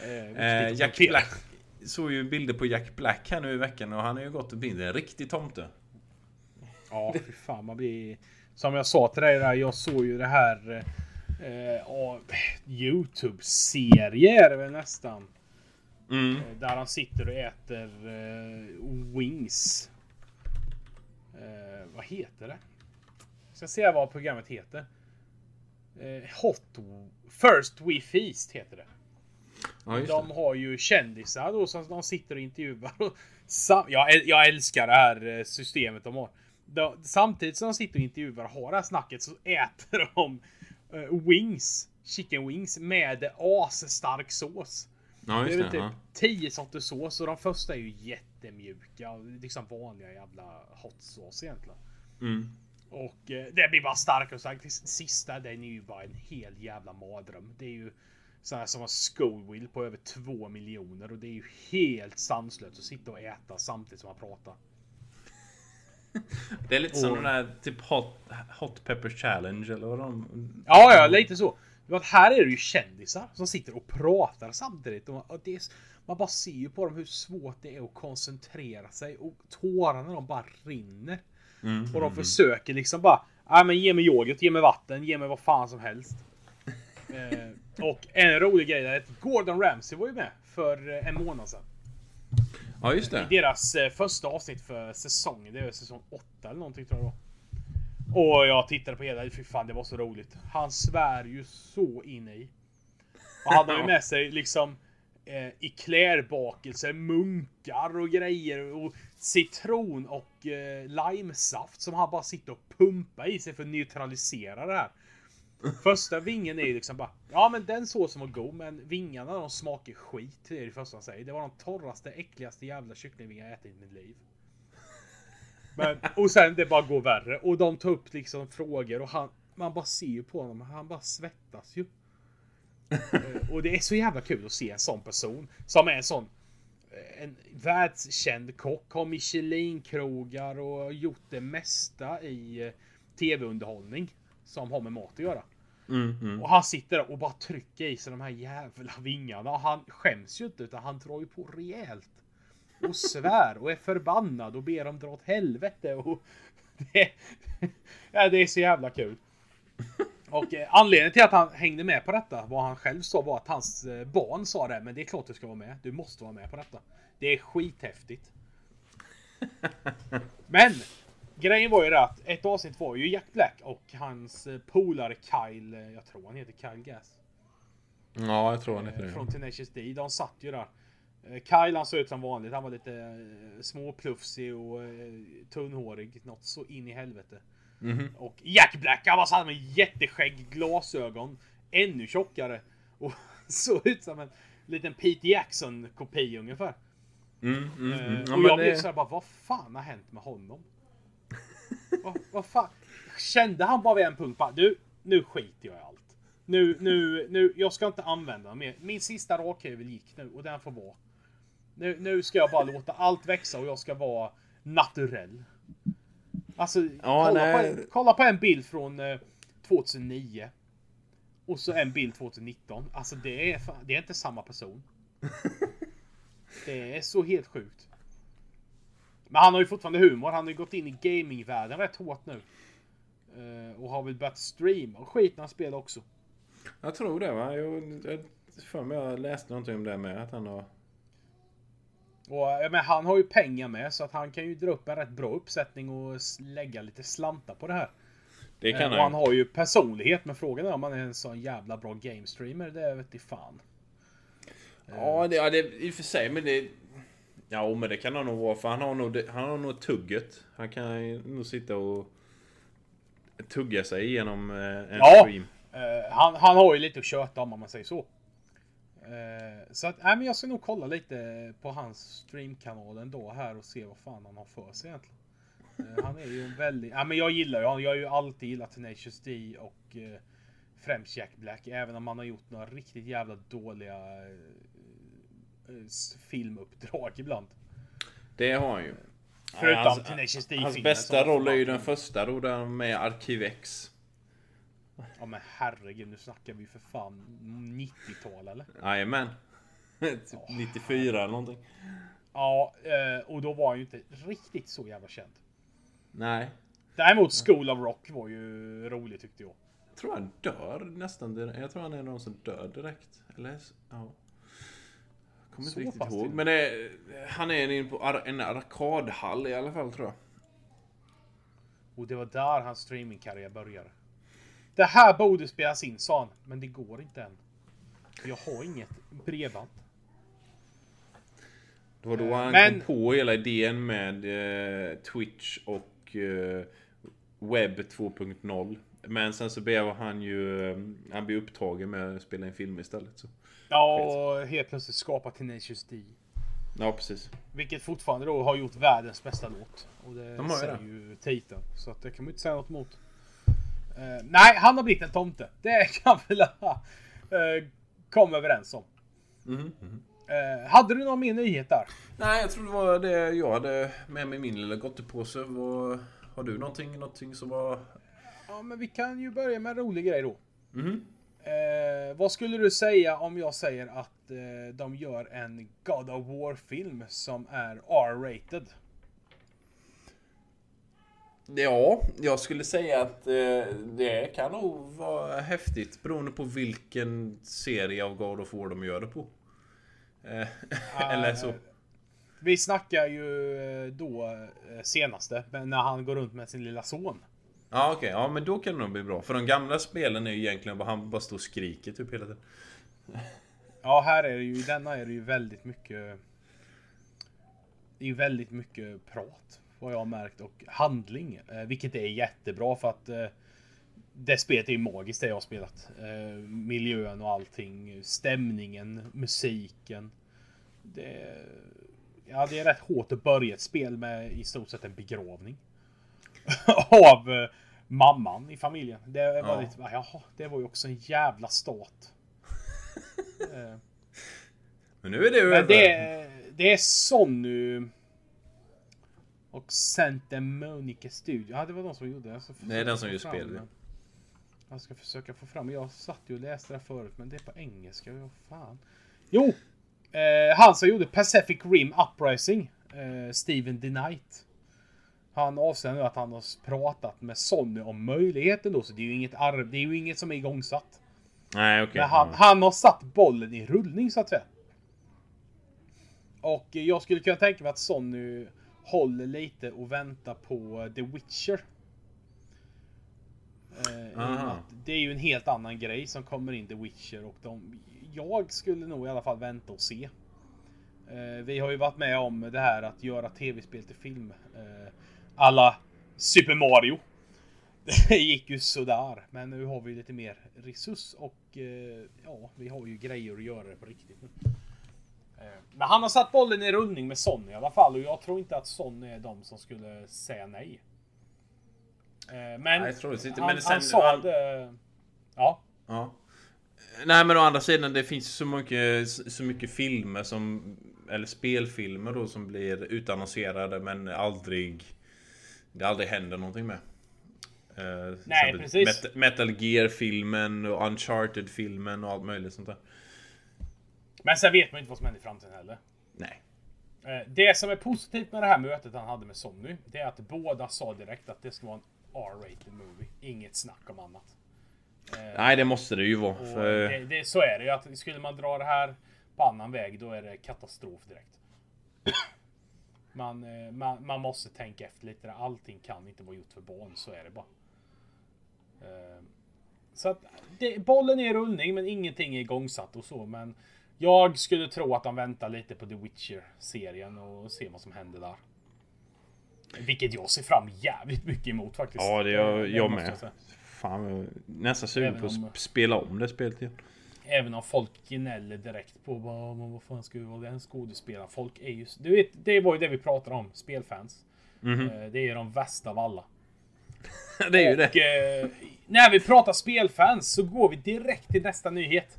Eh, eh, Jack. Black Såg ju bilder på Jack Black här nu i veckan och han har ju gått och blivit en riktig tomte Ja, fy fan. Man blir... Som jag sa till dig där, jag såg ju det här... Eh, av Youtube-serie är det väl nästan. Mm. Eh, Där han sitter och äter eh, wings. Eh, vad heter det? Jag ska se vad programmet heter. Eh, Hot... First We Feast heter det. Ja De det har ju kändisar då som de sitter och intervjuar. Och sam- jag, äl- jag älskar det här systemet de har. De, samtidigt som de sitter och intervjuar och har det här snacket så äter de wings. Chicken wings med asstark sås. Ja Det är just väl typ ja. 10 sorters sås och de första är ju jättemjuka. Liksom vanliga jävla hot sauce egentligen. Mm. Och eh, det blir bara starkare och starkare. Sista den är ju bara en hel jävla mardröm. Det är ju så här som har Scoville på över 2 miljoner och det är ju helt sanslöst att sitta och äta samtidigt som man pratar. (laughs) Det är lite som Och- den där typ hot, hot pepper challenge eller vad de... Ja, ja, lite så. Att här är det ju kändisar som sitter och pratar samtidigt. Och det är, man bara ser ju på dem hur svårt det är att koncentrera sig och tårarna de bara rinner. Mm. Och de försöker liksom bara, ja men ge mig yoghurt, ge mig vatten, ge mig vad fan som helst. (laughs) eh, och en rolig grej är att Gordon Ramsay var ju med för eh, en månad sedan. Ja just I det. deras eh, första avsnitt för säsongen. Det är säsong 8 eller någonting tror jag det var. Och jag tittade på hela, fy fan det var så roligt. Han svär ju så in i. Och han har ju (laughs) med sig liksom eh, i klärbakelse, munkar och grejer och citron och eh, limesaft som han bara sitter och pumpar i sig för att neutralisera det här. Första vingen är ju liksom bara Ja men den såsen var god men vingarna de smakar skit. Det är det första han säger. Det var de torraste, äckligaste jävla kycklingvingar jag ätit i mitt liv. Men, och sen det bara går värre. Och de tar upp liksom frågor och han Man bara ser ju på honom. Han bara svettas ju. Eh, och det är så jävla kul att se en sån person. Som är en sån eh, en världskänd kock, har Michelin-krogar och gjort det mesta i eh, tv-underhållning som har med mat att göra. Mm, mm. Och han sitter där och bara trycker i sig de här jävla vingarna. Och han skäms ju inte utan han drar ju på rejält. Och svär och är förbannad och ber dem dra åt helvete. Och (laughs) det, ja, det är så jävla kul. Och eh, anledningen till att han hängde med på detta, vad han själv sa, var att hans eh, barn sa det. Men det är klart du ska vara med. Du måste vara med på detta. Det är skithäftigt. (laughs) Men grejen var ju det att ett avsnitt var ju Jack Black och hans eh, polare Kyle, eh, jag tror han heter Kyle Gass. Ja, jag tror han heter Från det. Tenacious D. De satt ju där. Eh, Kyle han såg ut som vanligt. Han var lite eh, småplufsig och eh, tunnhårig. Något så in i helvete. Mhm. Och Jack Black han var så här med jätteskägg, glasögon. Ännu tjockare. Och (laughs) såg ut som en liten Pete Jackson kopia ungefär. Mm, mm, mm. Ja, och jag blev det- såhär bara, vad fan har hänt med honom? (laughs) vad, vad fan? Kände han bara vid en punkt bara, du, nu skiter jag i allt. Nu, nu, nu, jag ska inte använda mer. Min sista rakhyvel gick nu och den får vara. Nu, nu ska jag bara låta allt växa och jag ska vara naturell. Alltså, Ja, kolla, på en, kolla på en bild från eh, 2009. Och så en bild 2019. Alltså det är, det är inte samma person. (laughs) Det är så helt sjukt. Men han har ju fortfarande humor. Han har ju gått in i gamingvärlden rätt hårt nu. Eh, och har väl börjat streama och skit när han spelar också. Jag tror det va? Jag, jag, för mig jag läste någonting om det med att han har... Och eh, men han har ju pengar med så att han kan ju dra upp en rätt bra uppsättning och lägga lite slantar på det här. Det Eh, kan och han han. har ju personlighet men frågan är om han är en sån jävla bra game streamer. Det vet jag fan. Ja, det, ja, det i och för sig, men det... Ja, men det kan han nog vara, för han har nog, han har nog tugget. Han kan nog sitta och tugga sig igenom eh, en Ja. stream. Eh, han, han har ju lite att köta om, om man säger så. Eh, så att, nej men jag ska nog kolla lite på hans streamkanal ändå här och se vad fan han har för sig egentligen. Eh, han är ju en väldigt, ja men jag gillar ju honom. Jag har ju alltid gillat Tenacious D och eh, främst Jack Black. Även om han har gjort några riktigt jävla dåliga eh, eh, filmuppdrag ibland. Det har han ju. Förutom hans, Tenacious D hans bästa roll är ju den första då, där med Arkivex. Ja men herregud, nu snackar vi för fan 90-tal eller? Jajamän. (laughs) typ 94 eller någonting. Ja, eh, och då var han ju inte riktigt så jävla känd. Nej. Däremot School of Rock var ju rolig tyckte jag. Jag tror han dör nästan direkt. Jag tror han är någon som dör direkt. Eller? Ja. Jag kommer inte Så riktigt pass ihåg. Men det, han är inne på en arkadhall i alla fall tror jag. Och det var där hans streamingkarriär började. Det här borde spelas in sa han, men det går inte än. Jag har inget bredband. Det var då han Men- kom på hela idén med eh, Twitch och eh, Webb 2.0. Men sen så blev han ju eh, han blev upptagen med att spela en film istället. Så. Ja, och helt plötsligt skapa Tenacious D. Ja, precis. Vilket fortfarande då har gjort världens bästa låt. Och det De säger det. ju titeln. Så att det kan man ju inte säga något emot. Eh, nej, han har blivit en tomte. Det kan vi väl uh, komma överens om. Mhm. Eh, hade du någon mer nyhet där? Nej, jag tror det var det jag hade med mig i min lilla gottepåse. Vad- Har du någonting, någonting som var... Ja, men vi kan ju börja med en rolig grej då. Mhm. Eh, vad skulle du säga om jag säger att eh, de gör en God of War-film som är R-rated? Ja, jag skulle säga att eh, det kan nog vara häftigt beroende på vilken serie av God of War de gör det på. Eh, (laughs) Eller så. Vi snackar ju eh, då eh, senaste, när han går runt med sin lilla son. Ja okej, ja men då kan det nog bli bra. För de gamla spelen är ju egentligen bara han bara står och skriker typ hela tiden. (laughs) Ja, här är det ju, i denna är det ju väldigt mycket... Det är ju väldigt mycket prat, vad jag har märkt, och handling. Eh, vilket är jättebra för att eh, det spelet är ju magiskt det jag har spelat. Eh, miljön och allting, stämningen, musiken. Det, ja, det är rätt hårt att börja ett spel med i stort sett en begravning. (laughs) Av mamman i familjen. Det var Ja. lite, jaha, det var ju också en jävla start. (laughs) Eh, Men nu är det över. det, är- det är Sony och Santa Monica Studio. Ja, det var de som gjorde det. Det är den som gör spelet, ja. Jag ska försöka få fram. Jag satt ju och läste det här förut men det är på engelska. Vad fan. Jo! Eh, han som gjorde Pacific Rim Uprising. Eh, Steven DeKnight. Han avslöjar nu att han har pratat med Sony om möjligheten då. Så det är ju inget, arv, det är ju inget som är igångsatt. Nej, okej. Men han, han har satt bollen i rullning så att säga. Och jag skulle kunna tänka mig att Sony håller lite och väntar på The Witcher. Eh, det är ju en helt annan grej som kommer in The Witcher och de, jag skulle nog i alla fall vänta och se. Eh, vi har ju varit med om det här att göra tv-spel till film. Eh, alla Super Mario. (laughs) Det gick ju sådär. Men nu har vi lite mer resurs och eh, ja, vi har ju grejer att göra det på riktigt Men han har satt bollen i rullning med Sony i alla fall och jag tror inte att Sony är de som skulle säga nej. Eh, Men Nej, jag tror inte. han, Men sen- han sa han- det... Ja. Ja. Nej men å andra sidan det finns så mycket, så mycket filmer som Eller spelfilmer då som blir utannonserade men aldrig Det aldrig händer någonting med. Eh, exempel precis. Met- Metal Gear-filmen och Uncharted-filmen och allt möjligt sånt där. Men sen vet man inte vad som händer i framtiden heller. Nej. Eh, Det som är positivt med det här mötet han hade med Sony, det är att båda sa direkt att det ska vara en R-rated movie. Inget snack om annat. Nej det måste det ju vara. För, det, det, så är det ju. Att skulle man dra det här på annan väg, då är det katastrof direkt. (coughs) Man, eh, man, man måste tänka efter lite. Allting kan inte vara gjort för barn, så är det bara. Eh, Så att det, bollen är i rullning, men ingenting är igångsatt och så. Men jag skulle tro att de väntar lite på The Witcher-serien och ser vad som händer där. Vilket jag ser fram jävligt mycket emot faktiskt. ja det gör jag måste med. Fan, jag är nästan sugen på att spela om det spelet igen. Även om folk gnäller direkt på vad, vad fan ska vara den skådespelaren? Folk är ju... Du vet, det var ju det vi pratade om, spelfans. Mhm. Eh, Det är de värsta av alla. (laughs) det är ju det. Eh, när vi pratar spelfans så går vi direkt till nästa nyhet.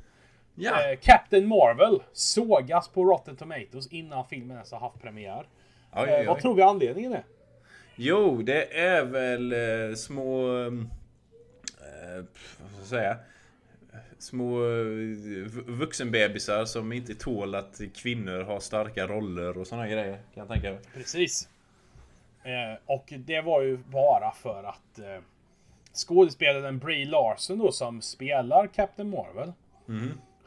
Ja. Eh, Captain Marvel sågas på Rotten Tomatoes innan filmen ens har haft premiär. Oj, Eh, oj, vad tror vi anledningen är? Jo, det är väl eh, små... Eh, vad ska jag säga? Små eh, vu- vuxenbebisar som inte tål att kvinnor har starka roller och såna grejer. Kan jag tänka mig. Precis. Eh, och det var ju bara för att skådespelaren Brie Larson då som spelar Captain Marvel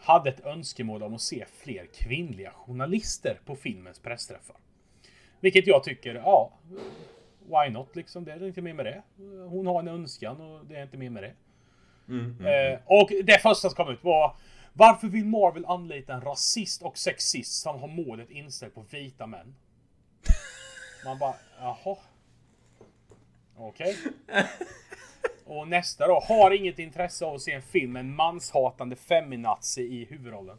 hade ett önskemål om att se fler kvinnliga journalister på filmens pressträffar. Vilket jag tycker, ja, why not liksom? Det är inte mer med det. Hon har en önskan och det är inte mer med det. Eh, och det första som kom ut var Varför vill Marvel anlita en rasist och sexist som har målet inställt på vita män? Man bara, jaha. Okej. (laughs) Och nästa då, har inget intresse av att se en film med en manshatande feminazi i huvudrollen.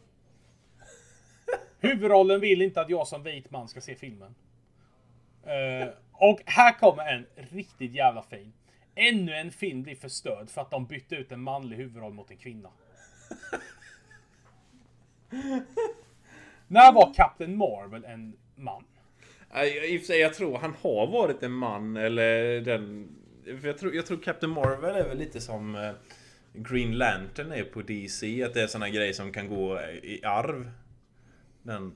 Huvudrollen vill inte att jag som vit man ska se filmen. Uh, och här kommer en riktigt jävla fin. Ännu en film blir förstörd för att de bytte ut en manlig huvudroll mot en kvinna. När var Captain Marvel en man? I och för sig, jag tror han har varit en man eller den... För jag tror, jag tror Captain Marvel är väl lite som eh, Green Lantern är på DC. Att det är såna grejer som kan gå i arv. Den...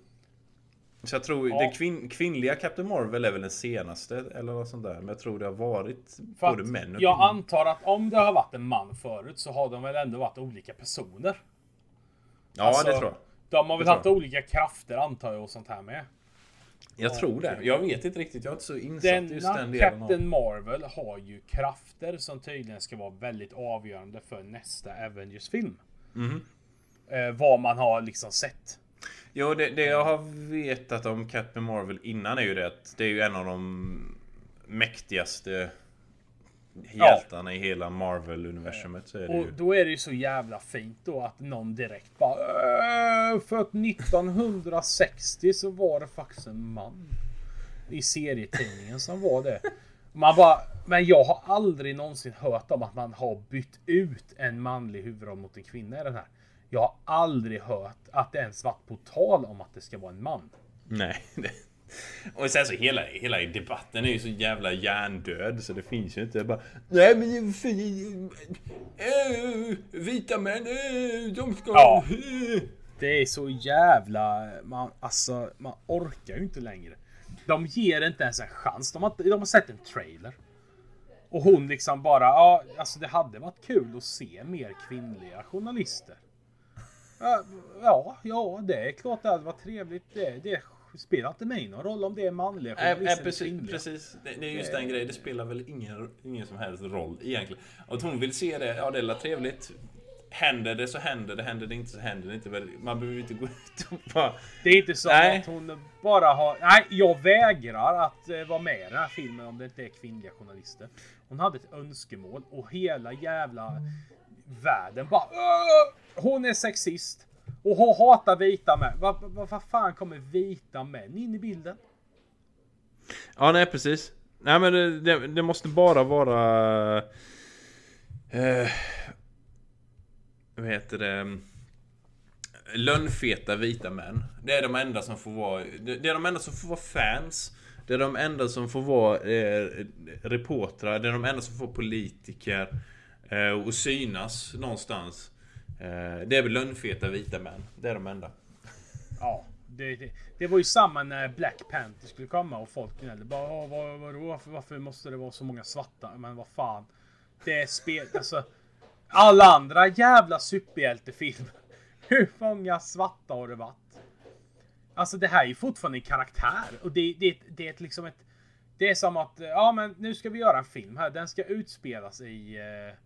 Så jag tror Ja. det kvin, kvinnliga Captain Marvel är väl den senaste eller något sånt där. Men jag tror det har varit För både män och jag kvinnor. antar att om det har varit en man förut så har de väl ändå varit olika personer. Ja, Alltså, det tror jag. De har väl haft olika krafter antar jag och sånt här med. Jag tror det. Jag vet inte riktigt. Jag är inte så insatt i just den Denna delen. Av... Captain Marvel har ju krafter som tydligen ska vara väldigt avgörande för nästa Avengers-film. Mhm. Eh, vad man har liksom sett. Jo, det, det jag har vetat om Captain Marvel innan är ju det att det är ju en av de mäktigaste hjältarna i hela Marvel-universumet. Så är det Och ju. då är det ju så jävla fint då att någon direkt bara "Äh, För att 1960 så var det faktiskt en man i serietidningen som var det. Man bara, men jag har aldrig någonsin hört om att man har bytt ut en manlig huvudroll mot en kvinna i den här. Jag har aldrig hört att det ens varit på tal om att det ska vara en man. Nej, (laughs) det, (laughs) Och sen så hela, hela debatten är ju så jävla hjärndöd så det finns ju inte. Jag bara, Nej men äh, vita män, äh, de ska... Ja. Det är så jävla... Man, alltså, man orkar ju inte längre. De ger inte ens en chans. De har, de har sett en trailer. Och hon liksom bara, ja, alltså det hade varit kul att se mer kvinnliga journalister. Ja, Ja, ja, det är klart det hade varit trevligt. Det, det spelar inte mig någon roll om det är manliga journalister eller precis, kvinnliga. precis. Det, det är just den grejen. Det spelar väl ingen, ingen som helst roll egentligen. Och att hon vill se det, ja det är trevligt. Händer det så händer det, händer det inte så händer det inte. Man behöver inte gå ut och bara... Det är inte så Nej. att hon bara har... Nej, jag vägrar att eh, vara med i den här filmen om det inte är kvinnliga journalister. Hon hade ett önskemål och hela jävla världen bara... "Åh, Hon är sexist. Och hata hatar vita män. Vad va, va fan kommer vita män in i bilden? Ja, nej precis. Nej men det, det, det måste bara vara... Eh, vad heter det? Lönnfeta vita män. Det är de enda som får vara... Det det är de enda som får vara fans. Det är de enda som får vara eh, reportrar. Det är de enda som får politiker. Eh, och synas någonstans. Eh, det är väl lönnfeta vita män. Det är de enda. Ja, det, det, det var ju samma när Black Panther skulle komma och folk gnällde bara "Åh, vad, vadå, varför, varför måste det vara så många svarta? Men vad fan. Det är spel, alltså. Alla andra jävla superhjältefilmer. (laughs) Hur många svarta har det varit? Alltså det här är ju fortfarande en karaktär och det, det, det är ett, liksom ett... Det är som att, ja men nu ska vi göra en film här. Den ska utspelas i... eh,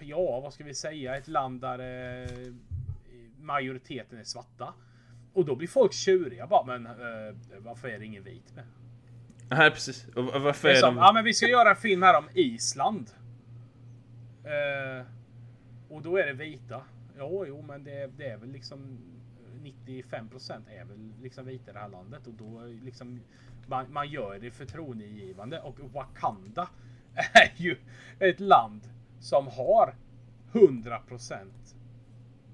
Ja, vad ska vi säga? Ett land där eh, majoriteten är svarta. Och då blir folk tjuriga bara, men eh, varför är det ingen vit med? Nej precis. Och varför är är som, de... ja men vi ska göra en film här om Island. Eh, och då är det vita. Jo, jo, men det, det är väl liksom 95% är väl liksom vita i det här landet och då liksom man, man gör det förtroendeingivande och Wakanda (laughs) är ju ett land som har 100%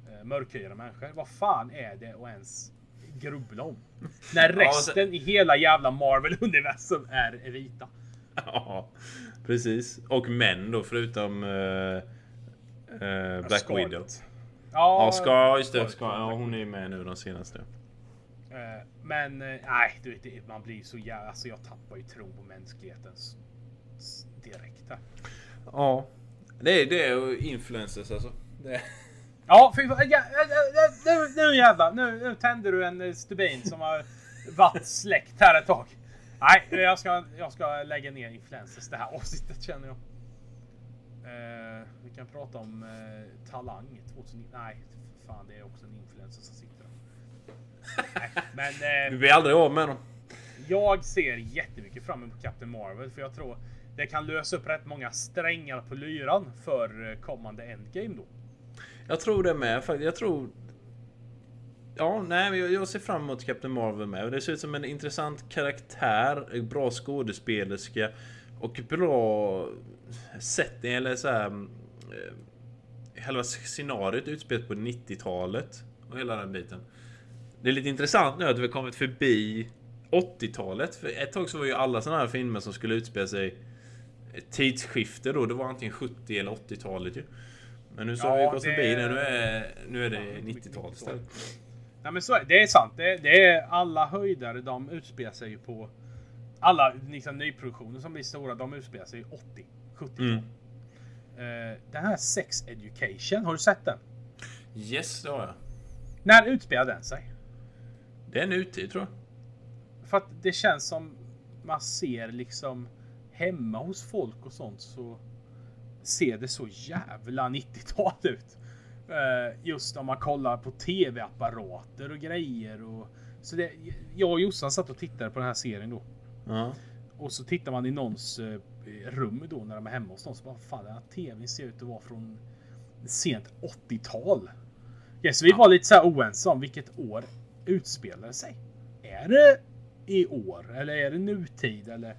eh, mörkhyade människor. Vad fan är det att ens grubbla om? (laughs) När Ja, och sen- resten i hela jävla Marvel-universum är vita. Ja, precis. Och män då förutom uh, Black Scarlet. Widow. Ja, Ja, Scar, just det. Scarlet. Scar, ja, hon är ju med nu de senaste. Eh, Men nej, du vet, man blir så jävla... Alltså jag tappar ju tron på mänskligheten s- s- direkt här. Ja. Det är det och influencers alltså. Det. Ja, fy. Ja, eh, eh, nu, nu jävlar. Nu, nu tänder du en eh, stubin som har varit släckt här ett tag. Nej, jag ska, jag ska lägga ner influencers det här avsnittet känner jag. Eh, vi kan prata om eh, Talang 2009. Nej, fan det är också en influencer som sitter där. Nej, men... (laughs) Eh, Vi blir aldrig av med dem. Jag ser jättemycket fram emot Captain Marvel för jag tror det kan lösa upp rätt många strängar på lyran för eh, kommande Endgame då. Jag tror det med faktiskt. Jag tror... Ja, nej, men jag, ser fram emot Captain Marvel med. Det ser ut som en intressant karaktär, bra skådespelerska och bra setting eller så här. Eh, hela scenariot utspelat på 90-talet och hela den biten. Det är lite intressant nu att vi har kommit förbi 80-talet. För ett tag så var ju alla sådana här filmer som skulle utspela sig ett tidsskifte då. Det var antingen 70 eller 80-talet ju. Men nu så har vi Ja, gått det- förbi det. Nu är, nu är det 90-talet istället. Nej men så är det. är sant. Det, det är alla höjdare de utspelar sig ju på. Alla liksom, nyproduktioner som blir stora de utspelar sig i 80, 70 Mm. eh, Den här Sex Education, har du sett den? Yes, det har jag. När utspelar den sig? Det är nutid tror jag. För att det känns som man ser liksom hemma hos folk och sånt så ser det så jävla 90-tal ut. Eh, Just om man kollar på tv-apparater och grejer och så det, jag och Jossan satt och tittade på den här serien då. Ja. Och så tittar man i någons eh, rum då när de är hemma hos någon så bara fan den här tvn ser ut att vara från sent 80-tal. Ja, så vi var lite så här oense om vilket år utspelar det sig. Är det i år eller är det nutid eller?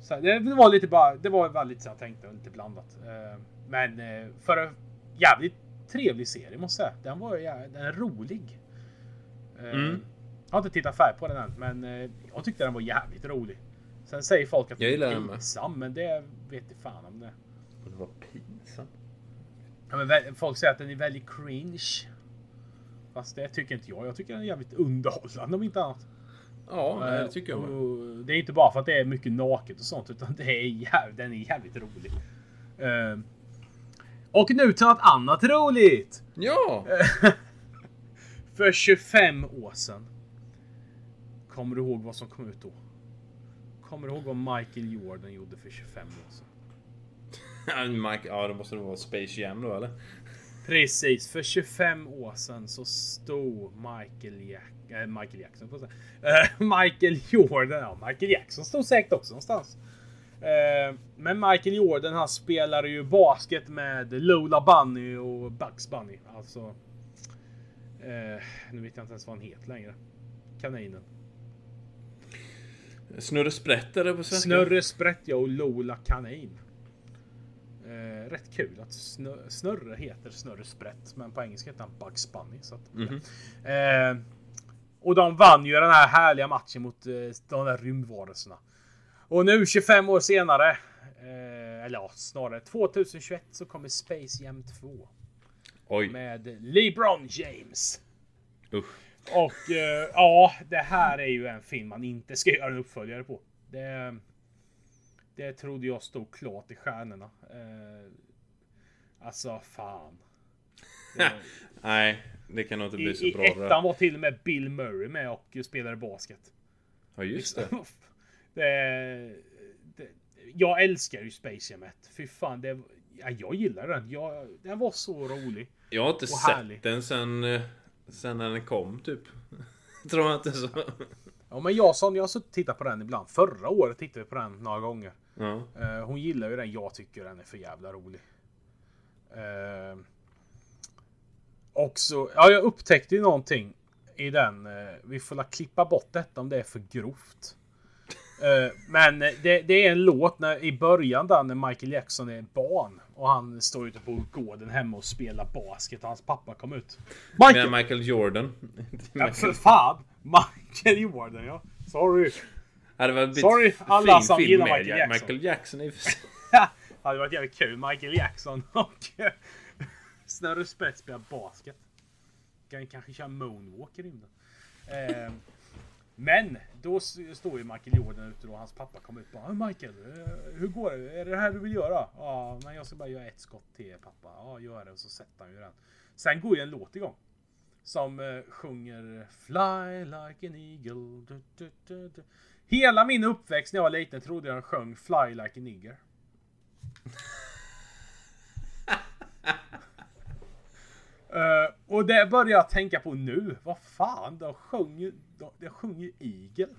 Så det var lite bara, det var lite så jag tänkte, lite blandat. Eh, Men eh, för en jävligt trevlig serie måste jag säga. Den var jä- den är rolig. Eh, Mm. Jag har inte tittat färdigt på den än, men jag tyckte den var jävligt rolig. Sen säger folk att Jag den är pinsam, men det vet jag fan om det. Och det var pinsamt. Ja, men folk säger att den är väldigt cringe. Fast det tycker inte jag. Jag tycker den är jävligt underhållande om inte annat. Ja, nej, det Eh, tycker jag med. Det är inte bara för att det är mycket naket och sånt, utan det är jäv- den är jävligt rolig. Eh, och nu till något annat roligt! Ja! (laughs) För 25 år sedan. Kommer du ihåg vad som kom ut då? Kommer du ihåg vad Michael Jordan gjorde för 25 år sedan? (laughs) Mike, ja, det måste det vara Space Jam då eller? Precis, för 25 år sedan så stod Michael, Jack äh, Michael Jackson. Eh, (laughs) Michael Jordan, ja Michael Jackson stod säkert också någonstans. Eh, men Michael Jordan han spelade ju basket med Lola Bunny och Bugs Bunny. Alltså... Nu vet jag inte ens vad han heter längre. Kaninen. Snurre Sprätt är det på svenska? Snurre Sprättja och Lola Kanin. Eh, rätt kul att snö, Snurre heter Snurre Sprätt, men på engelska heter han Bugs Bunny. Så att, Mhm. eh, och de vann ju den här härliga matchen mot eh, de där rymdvarelserna. Och nu 25 år senare, eh, eller ja, snarare 2021 så kommer Space Jam 2 Oj. med LeBron James. Usch. Och eh, ja, det här är ju en film man inte ska göra en uppföljare på. Det, det trodde jag stod klart i stjärnorna. Eh, alltså fan. Det, (laughs) Nej, det kan nog inte bli I så i bra det ettan var till och med Bill Murray med och spelade basket. Ja, just det. (laughs) det, det jag älskar ju Space Jam 1. Fy fan, det, ja, jag gillar den. Jag, den var så rolig. Jag har inte Och sett härlig. den sen, eh, sen när den kom typ. (laughs) Tror jag inte så. Ja, men jag som jag har suttit och tittat på den ibland. Förra året tittade vi på den några gånger. Ja. Eh, hon gillar ju den. Jag tycker den är för jävla rolig. Uh, och så, ja jag upptäckte ju någonting i den. eh, vi får la klippa bort detta om det är för grovt. Eh, men det, det är en låt när, i början där när Michael Jackson är barn. Och han står ute på gården hemma och spelar basket och hans pappa kom ut. Michael! Michael Jordan. Ja, för fan! Michael Jordan ja. Sorry. Hade varit Sorry, alla som gillar Michael Jack- Jackson. Michael Jackson för... (laughs) Det hade varit jävligt kul. Michael Jackson (laughs) och eh, Snurre Sprätt spelar basket. Kan kanske köra moonwalk i rymden. Eh, men då står ju Michael Jordan ute och hans pappa kommer ut och bara "Ah, Michael, eh, hur går det? Är det det här du vill göra? Ja, men jag ska bara göra ett skott till pappa. Ja, gör det. Och så sätter han ju den. Sen går ju en låt igång. Som eh, sjunger Fly like an eagle. Du, du, du, du. Hela min uppväxt när jag var liten trodde jag sjöng Fly like a nigger. (laughs) Eh, och det börjar jag tänka på nu. Vad fan, de sjunger, de, de Eagle.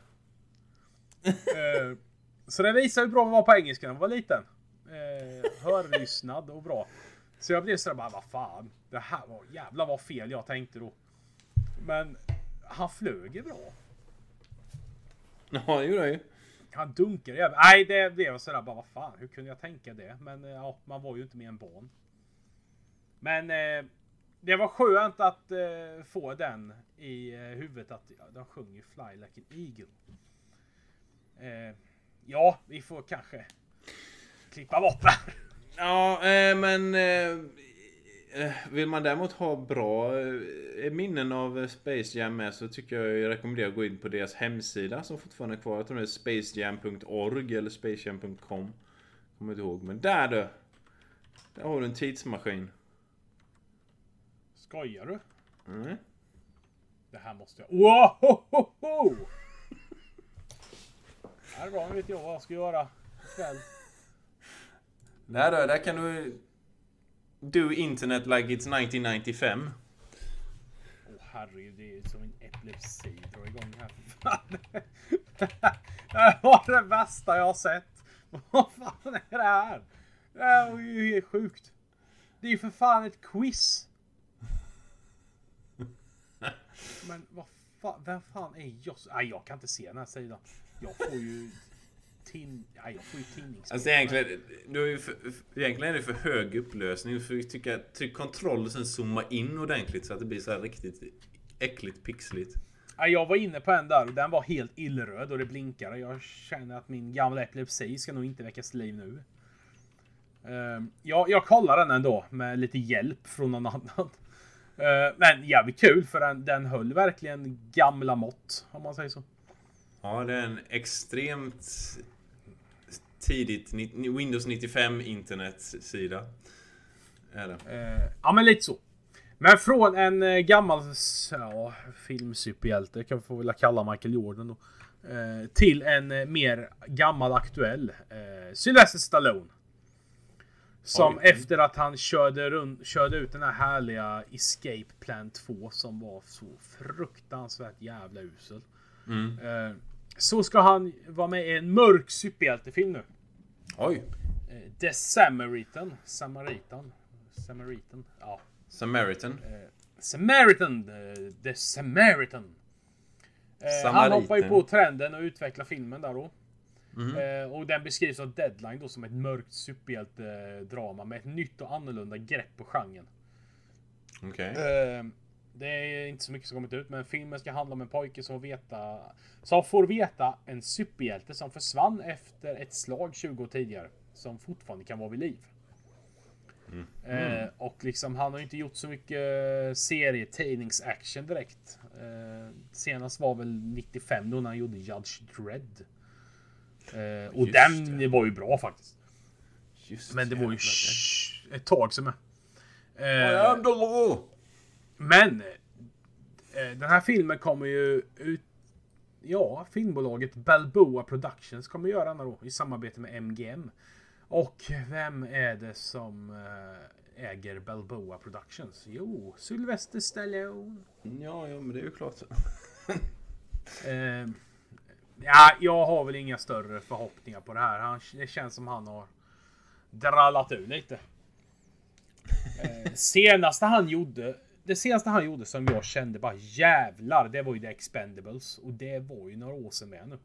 Eh, så det visar hur bra man var på engelska när man var liten. Uh, hörlyssnad och bra. Så jag blev sådär bara, vad fan. Det här var, jävlar vad fel jag tänkte då. Men han flög ju bra. (laughs) Ja, det gjorde han ju. Han dunkade jävlar. Nej, det blev sådär bara, vad fan, hur kunde jag tänka det? Men eh, ja, man var ju inte mer än barn. Men eh, det var skönt att eh, få den i eh, huvudet att ja, de sjunger Fly like an eagle. Eh, ja, vi får kanske klippa bort det. Ja, eh, men... Eh, vill man däremot ha bra eh, minnen av eh, Space Jam med så tycker jag jag rekommenderar att gå in på deras hemsida som fortfarande är kvar. Jag tror det är spacejam.org eller spacejam.com. Kommer inte ihåg. Men där du! Där har du en tidsmaskin. Skojar du? Mm. Det här måste jag... Wow! Det är bra, nu vet jag vad jag ska göra ikväll. Där då, där kan du... Do internet like it's 1995. Åh herregud, det är som en epilepsi drar igång här. Fan. (laughs) Det var det värsta jag har sett. (laughs) Vad fan är det här? Det här var ju helt sjukt. Det är ju för fan ett quiz. (laughs) Men vad fan, vem fan är jag? Nej, jag kan inte se den här sidan. Jag får ju... Tin, nej, jag får ju tidnings... Alltså egentligen, du är ju för, egentligen är det för hög upplösning. Du får tycka, tryck kontroll och sen zooma in ordentligt så att det blir så här riktigt äckligt pixligt. Ja, jag var inne på en där och den var helt illröd och det blinkade. Jag känner att min gamla epilepsi ska nog inte väckas till liv nu. Ehm, ja, jag kollar den ändå med lite hjälp från någon annan. Ehm, men jävligt kul för den, den höll verkligen gamla mått om man säger så. Ja, det är en extremt tidigt Windows 95 internetsida. Är det. Eh, ja, men lite så. Men från en eh, gammal ja, filmsuperhjälte, kan vi få vilja kalla Michael Jordan då. Eh, till en eh, mer gammal aktuell. Eh, Sylvester Stallone. Som Oj. efter att han körde, runt, körde ut den här härliga Escape Plan 2 som var så fruktansvärt jävla usel. Mm. Eh, så ska han vara med i en mörk superhjältefilm nu. Oj! Eh, The Samaritan. Samaritan. Samaritan. Ja. Samaritan. Samaritan. eh, The Samaritan. Eh, han hoppar ju på trenden och utvecklar filmen där då. Eh, och den beskrivs av Deadline då som ett mörkt superhjältedrama med ett nytt och annorlunda grepp på genren. Okej. Eh, det är inte så mycket som kommit ut, men filmen ska handla om en pojke som veta, som får veta en superhjälte som försvann efter ett slag 20 år tidigare. Som fortfarande kan vara vid liv. Eh, och liksom han har ju inte gjort så mycket serietidningsaction direkt. Eh, senast var väl 95 då när han gjorde Judge Dredd. Eh, och Just den var ju bra faktiskt. Just Men det var ju ett tag som är. I Eh, am the law! Men eh, den här filmen kommer ju ut. Ja, filmbolaget Balboa Productions kommer göra den då i samarbete med MGM. Och vem är det som eh, äger Balboa Productions? Jo, Sylvester Stallone. Ja, ja, men det är ju klart. (laughs) Eh, ja, jag har väl inga större förhoppningar på det här. Han, det känns som han har drallat ur lite. (laughs) Eh, senaste han gjorde, det senaste han gjorde som jag kände bara jävlar, det var ju The Expendables. Och det var ju några år sedan med nu.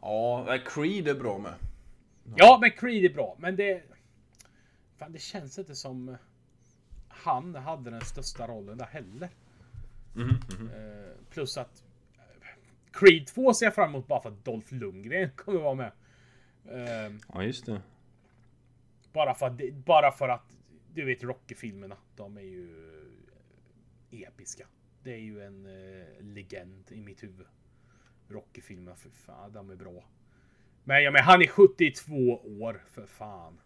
Ja, Creed är bra med. Ja, men Creed är bra, men det... Fan, det känns inte som han hade den största rollen där heller. Eh, plus att eh, Creed 2 ser jag fram emot bara för att Dolph Lundgren (laughs) kommer vara med. Eh, Ja, just det. bara, för att, bara för att, du vet Rocky-filmerna, de är ju episka. Det är ju en eh, legend i mitt huvud. Rocky-filmerna, för fan, de är bra. Men ja, men han är 72 år, för fan.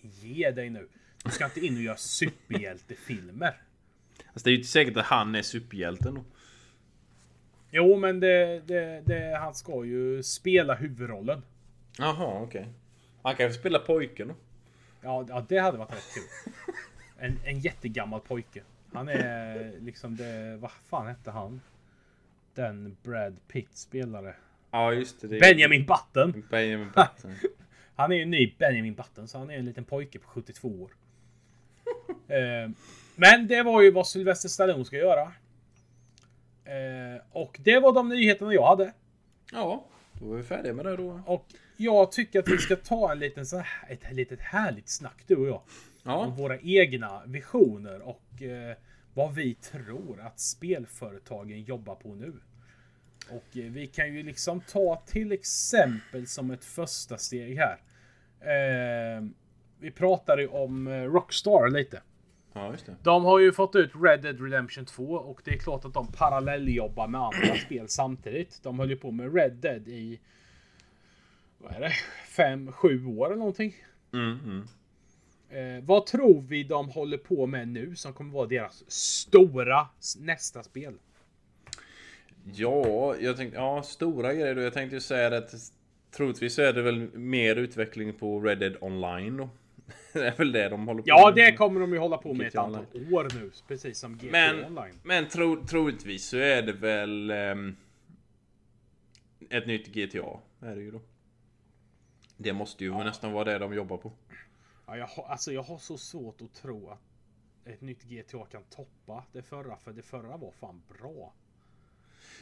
Ge dig nu. Du ska inte in och göra superhjältefilmer. Alltså, det är ju inte säkert att han är superhjälten. Jo, men det, det, det, han ska ju spela huvudrollen. Jaha, okej. Han kan ju spela pojken då. Ja, ja, det hade varit rätt kul. En, en jättegammal pojke. Han är liksom det... Vad fan hette han? Den Brad Pitt spelare. Ja, just det. det Benjamin Button! Benjamin Button. (laughs) Han är ju ny Benjamin Button, så han är en liten pojke på 72 år. (laughs) Eh, men det var ju vad Sylvester Stallone ska göra. Eh, och det var de nyheterna jag hade. ja, då är vi färdiga med det då. Och jag tycker att vi ska ta en liten så här, ett litet härligt snack du och jag. Ja, våra egna visioner och eh, vad vi tror att spelföretagen jobbar på nu. Och eh, vi kan ju liksom ta till exempel som ett första steg här. Eh, vi pratade ju om eh, Rockstar lite. ja just det. De har ju fått ut Red Dead Redemption 2 och det är klart att de parallelljobbar med andra (clears throat) spel samtidigt. De höll ju på med Red Dead i vad är det? 5-7 år eller någonting. Mm, mm. Eh, vad tror vi de håller på med nu som kommer vara deras stora nästa spel? Ja, jag tänkte, ja, stora grejer då. Jag tänkte ju säga att troligtvis så är det väl mer utveckling på Red Dead Online då. (laughs) det är väl det de håller på Ja, med. det kommer de ju hålla på med ett antal år nu, precis som GTA Men, Online. men tro, troligtvis så är det väl ehm, ett nytt GTA. Är det ju då. Det måste ju nästan vara det de jobbar på. Ja, jag, har, alltså, jag har så svårt att tro att ett nytt GTA kan toppa det förra, för det förra var fan bra.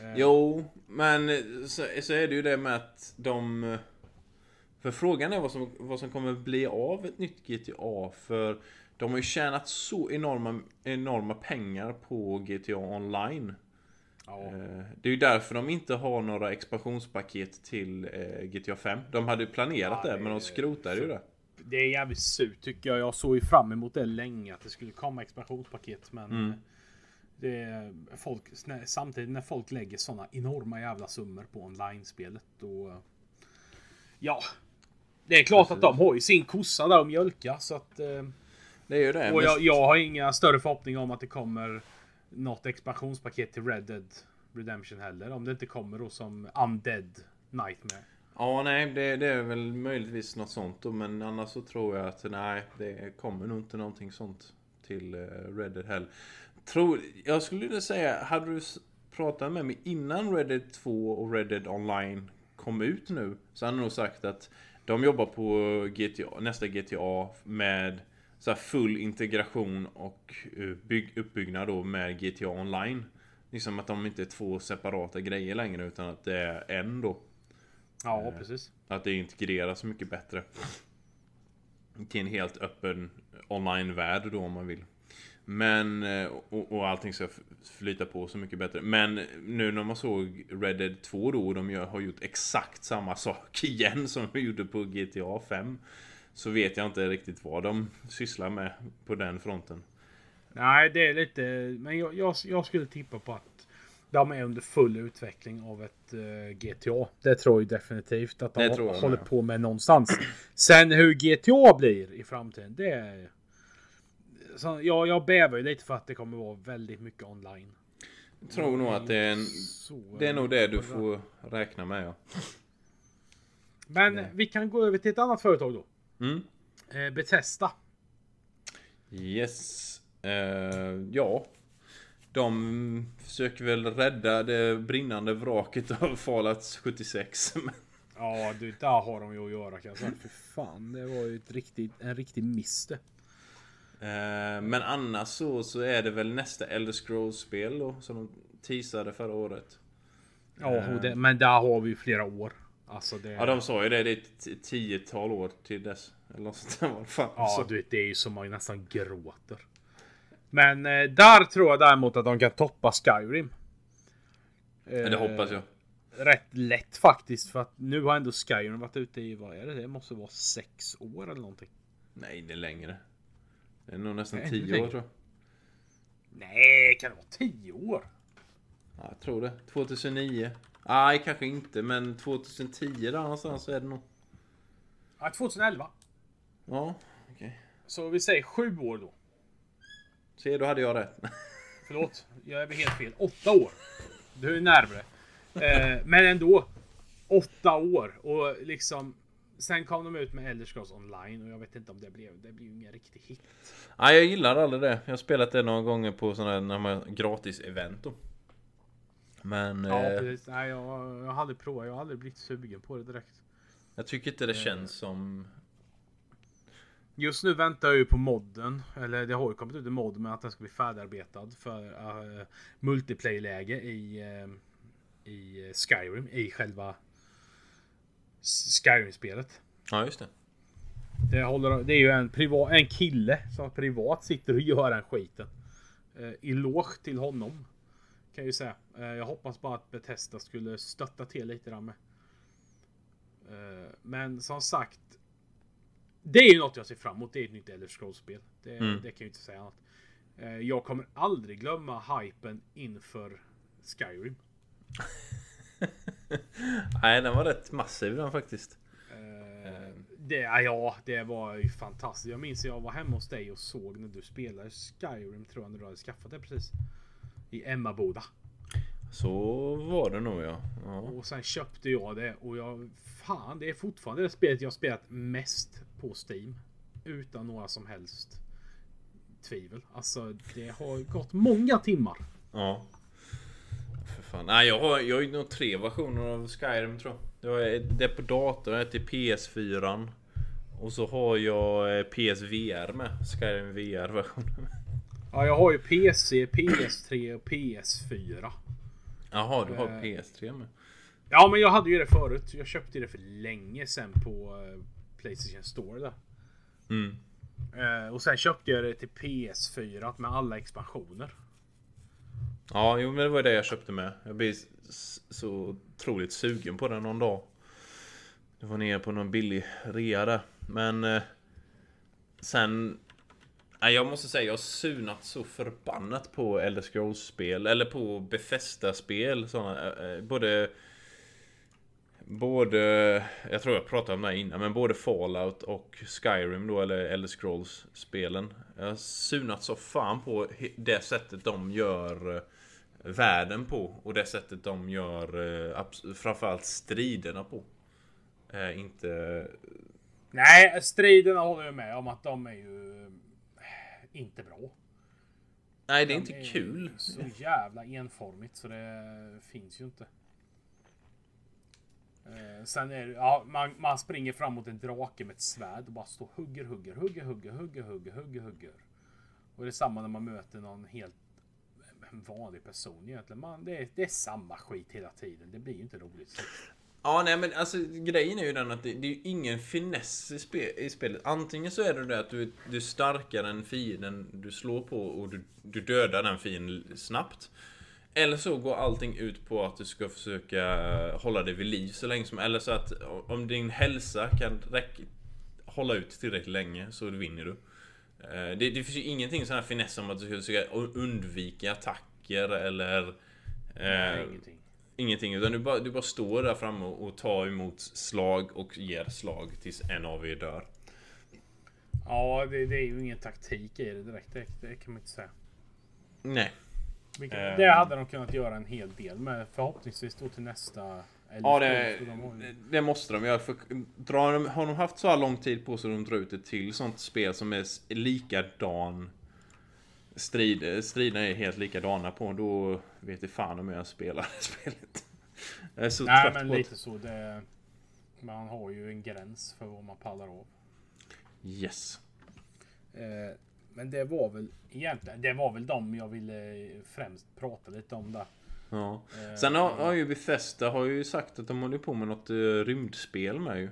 Eh, Jo, men så, så är det ju det med att de... För frågan är vad som, vad som kommer bli av ett nytt GTA. För de har ju tjänat så enorma, enorma pengar på GTA Online. Ja. Eh, Det är ju därför de inte har några expansionspaket till eh, GTA 5. De hade ju planerat Ja, det, men de skrotade ju det. Det är jävligt surt tycker jag. Jag såg ju fram emot det länge att det skulle komma expansionspaket. Men Mm. eh, det folk, samtidigt när folk lägger såna enorma jävla summor på online-spelet. Då, eh, ja, det är klart att de har ju sin kossa där att mjölka. Så att, eh, Det är ju det. och jag, jag har inga större förhoppningar om att det kommer något expansionspaket till Red Dead Redemption heller. Om det inte kommer då som Undead Nightmare. Ja, nej, det, det är väl möjligtvis något sånt då, men annars så tror jag att nej, det kommer nog inte någonting sånt till Reddit Red Dead heller. Tror, jag skulle vilja säga, hade du pratat med mig innan Red Dead 2 och Red Dead Online kom ut nu, så hade jag nog sagt att de jobbar på GTA, nästa GTA med så här full integration och eh, bygg, uppbyggnad då med GTA Online. Liksom att de inte är två separata grejer längre utan att det är en då. Ja, precis. Att det integreras mycket bättre. Till en helt öppen online-värld då om man vill. Men, eh, och, och allting ska flyta på så mycket bättre. Men nu när man såg Red Dead 2 då, och de gör, har gjort exakt samma (laughs) sak igen som de gjorde på GTA 5. Så vet jag inte riktigt vad de sysslar med på den fronten. Nej, det är lite... Men jag, jag, jag skulle tippa på att de är under full utveckling av ett eh, GTA. Det tror jag definitivt att de Det jag håller med. på med någonstans. Sen hur GTA blir i framtiden, det är... Så jag, jag bävar ju lite för att det kommer vara väldigt mycket online. Jag tror nog att det är, en, Så, det är nog det du får räkna med ja. Men vi kan gå över till ett annat företag då. Mm. Eh, Bethesda. Yes. Eh, ja. De försöker väl rädda det brinnande vraket av Fallout 76. (laughs) Men- Ja, du, där har de ju att göra kan jag säga. För fan, det var ju ett riktigt, en riktig miss det. Eh, men annars så, så är det väl nästa Elder Scrolls-spel då som de teasade förra året. Ja, och det, men där har vi ju flera år. Alltså det... Ja, de sa ju det. Det är ett tiotal år till dess. Eller något sånt där. Fan. Ja, så. du vet, det är ju som man nästan gråter. Men eh, där tror jag däremot att de kan toppa Skyrim. Eh, Ja, det hoppas jag. Rätt lätt faktiskt, för att nu har ändå Skyrim varit ute i, vad är det? Det måste vara sex år eller någonting. Nej, det är längre. Det är nog nästan Ännu tio år tror jag. Nej, kan det vara tio år? Ja, jag tror det. 2009. Nej, kanske inte. Men 2010 där någonstans så är det nog. Ja, 2011. Ja, okej. Så vi säger sju år då. Se, då hade jag rätt. (laughs) Förlåt, jag är väl helt fel. Åtta år. Du är närmare. Eh, men ändå. Åtta år. Och liksom. Sen kom de ut med Elder Scrolls online och jag vet inte om det blev. Det blev ingen riktig hit. Nej, jag gillar aldrig det. Jag har spelat det några gånger på sådana här gratis event. Men Ja, eh, precis. Nej, jag, jag aldrig provat. Jag har aldrig blivit sugen på det direkt. jag tycker inte det känns som... Just nu väntar jag ju på modden. Eller det har ju kommit ut en mod med att den ska bli färdigarbetad för uh, multiplayer-läge i, eh, i Skyrim. I själva Skyrim-spelet. Ja, just det. Det, håller, det är ju en, priva, en kille som privat sitter och gör den skiten. Eh, eloge till honom. Kan jag ju säga. Eh, jag hoppas bara att Bethesda skulle stötta till lite där med. Eh, men som sagt. Det är ju något jag ser fram emot. Det är ett nytt Elder Scrolls-spel. Det, Mm. det kan jag ju inte säga annat. Eh, jag kommer aldrig glömma hypen inför Skyrim. (laughs) Nej, den var rätt massiv den faktiskt. Eh, det, ja, det var ju fantastiskt. Jag minns jag var hemma hos dig och såg när du spelade Skyrim tror jag när du hade skaffat det precis. I Emmaboda. Så var det nog ja. ja. Och sen köpte jag det och jag... Fan, det är fortfarande det spelet jag spelat mest på Steam. Utan några som helst tvivel. Alltså, det har gått många timmar. Ja. För fan. Nej, jag har, jag har ju nog tre versioner av Skyrim tror jag. Jag är det är på dator, ett till PS4. Och så har jag eh, PSVR med. Skyrim VR-versionen. Ja, jag har ju PC, PS3 och PS4. Jaha, du har Eh. PS3 med. Ja, men jag hade ju det förut. Jag köpte det för länge sedan på eh, Playstation Store där. Mm. Eh, och sen köpte jag det till PS4 med alla expansioner. Ja, jo, men det var det jag köpte med. Jag blev så otroligt sugen på den någon dag. Det var nere på någon billig rea där. Men... Eh, sen... Nej, jag måste säga, jag har sunat så förbannat på Elder Scrolls-spel. Eller på Bethesda-spel. Eh, eh, både... Både... Jag tror jag pratade om det här innan, men både Fallout och Skyrim då, eller Elder Scrolls-spelen. Jag har sunat så fan på det sättet de gör eh, världen på. Och det sättet de gör eh, framförallt striderna på. Eh, inte... Nej, striderna håller jag med om att de är ju inte bra. Nej, det är De inte kul. Så jävla enformigt så det finns ju inte. Eh, sen är det, ja, man, man springer fram mot en drake med ett svärd och bara står hugger, hugger, hugger, hugger, hugger, hugger, hugger, hugger. Och det är samma när man möter någon helt en vanlig person egentligen. Man, det, är, det är samma skit hela tiden. Det blir ju inte roligt. Ja, nej men alltså grejen är ju den att det, det är ju ingen finess i, spe, i spelet. Antingen så är det det att du, du är starkare än fienden du slår på och du, du dödar den fienden snabbt. Eller så går allting ut på att du ska försöka hålla dig vid liv så länge som Eller så att om din hälsa kan räcka, hålla ut tillräckligt länge så vinner du. Eh, Det, det finns ju ingenting sån här finess om att du ska försöka undvika attacker eller... Nej, eh, ingenting. Ingenting, utan du bara, du bara står där framme och, och tar emot slag och ger slag tills en av er dör. Ja, det, det är ju ingen taktik i det direkt. Det, det kan man inte säga. Nej. Vilket, Ehm. Det hade de kunnat göra en hel del med. Förhoppningsvis då till nästa. Ja, det, de det, måste de göra. För drar de, har de haft så här lång tid på sig att de drar ut ett till sånt spel som är likadan strid, striderna är helt likadana på, då vet jag fan om jag spelar (laughs) det spelet. Jag är så Nej, trött men på lite det. så. Det, man har ju en gräns för vad man pallar av. Yes. Eh, men det var väl egentligen, det var väl de jag ville främst prata lite om där. Ja. Eh, Sen har, har ju Bethesda har ju sagt att de håller på med något uh, rymdspel med ju.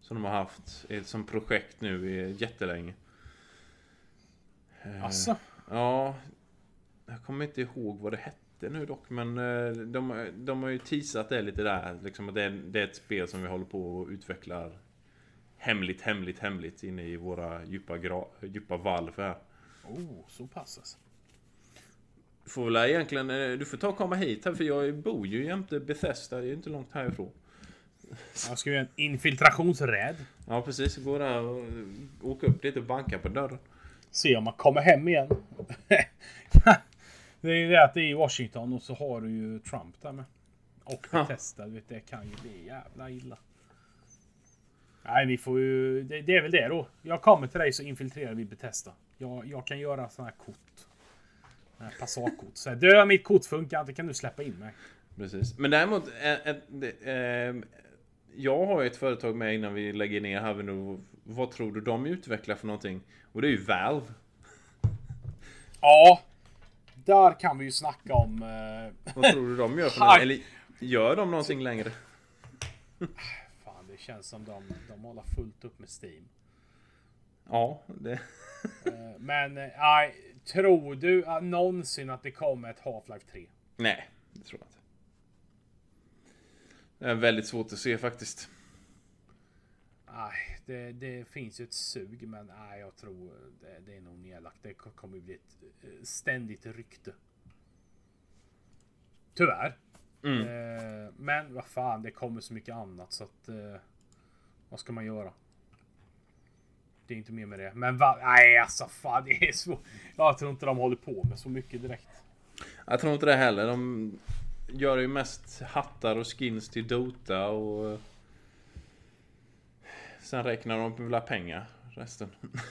Som de har haft eh, som projekt nu i jättelänge. Eh, Alltså, Ja, jag kommer inte ihåg vad det hette nu dock, men eh, de, de har ju teasat det lite där. Liksom att det är, det är ett spel som vi håller på och utvecklar hemligt, hemligt, hemligt inne i våra djupa, gra, djupa valv här. oh, så pass alltså. Du får väl egentligen, eh, du får ta och komma hit här för jag bor ju jämte Bethesda, det är ju inte långt härifrån. Jag ska göra en infiltrationsräd. Ja precis, gå där och åka upp lite och banka på dörren. Se om man kommer hem igen. (laughs) det är ju det att det är i Washington och så har du ju Trump där med. Och Ja. Bethesda, du vet, det kan ju bli jävla illa. Nej, vi får ju... Det, det är väl det då. Jag kommer till dig så infiltrerar vi Bethesda. Jag, jag kan göra såna här kort. Passatkort. Så här, du, mitt kort funkar inte, kan du släppa in mig? Precis. Men däremot, eh, det, eh, jag har ju ett företag med innan vi lägger ner här nu. Vad tror du de utvecklar för någonting? Och det är ju Valve. Ja. Där kan vi ju snacka om... Eh, Vad tror du de gör för någonting? (laughs) Eller gör de någonting längre? (laughs) känns som de, de håller fullt upp med Steam. Ja, det... Eh, Men eh, nej, tror du att någonsin att det kommer ett Half-Life 3? Nej, det tror jag inte. Det är väldigt svårt att se faktiskt. Nej, det, det finns ju ett sug, men nej, jag tror det, det är nog nedlagt. Det ko- kommer bli ett eh, ständigt rykte. Tyvärr. Mm. Eh, Men vad fan, det kommer så mycket annat så att... eh, Vad ska man göra? Det är inte mer med det. Men va, nej alltså fan det är så... Jag tror inte de håller på med så mycket direkt. Jag tror inte det heller. De gör ju mest hattar och skins till Dota och... Sen räknar de på pengar resten. (laughs)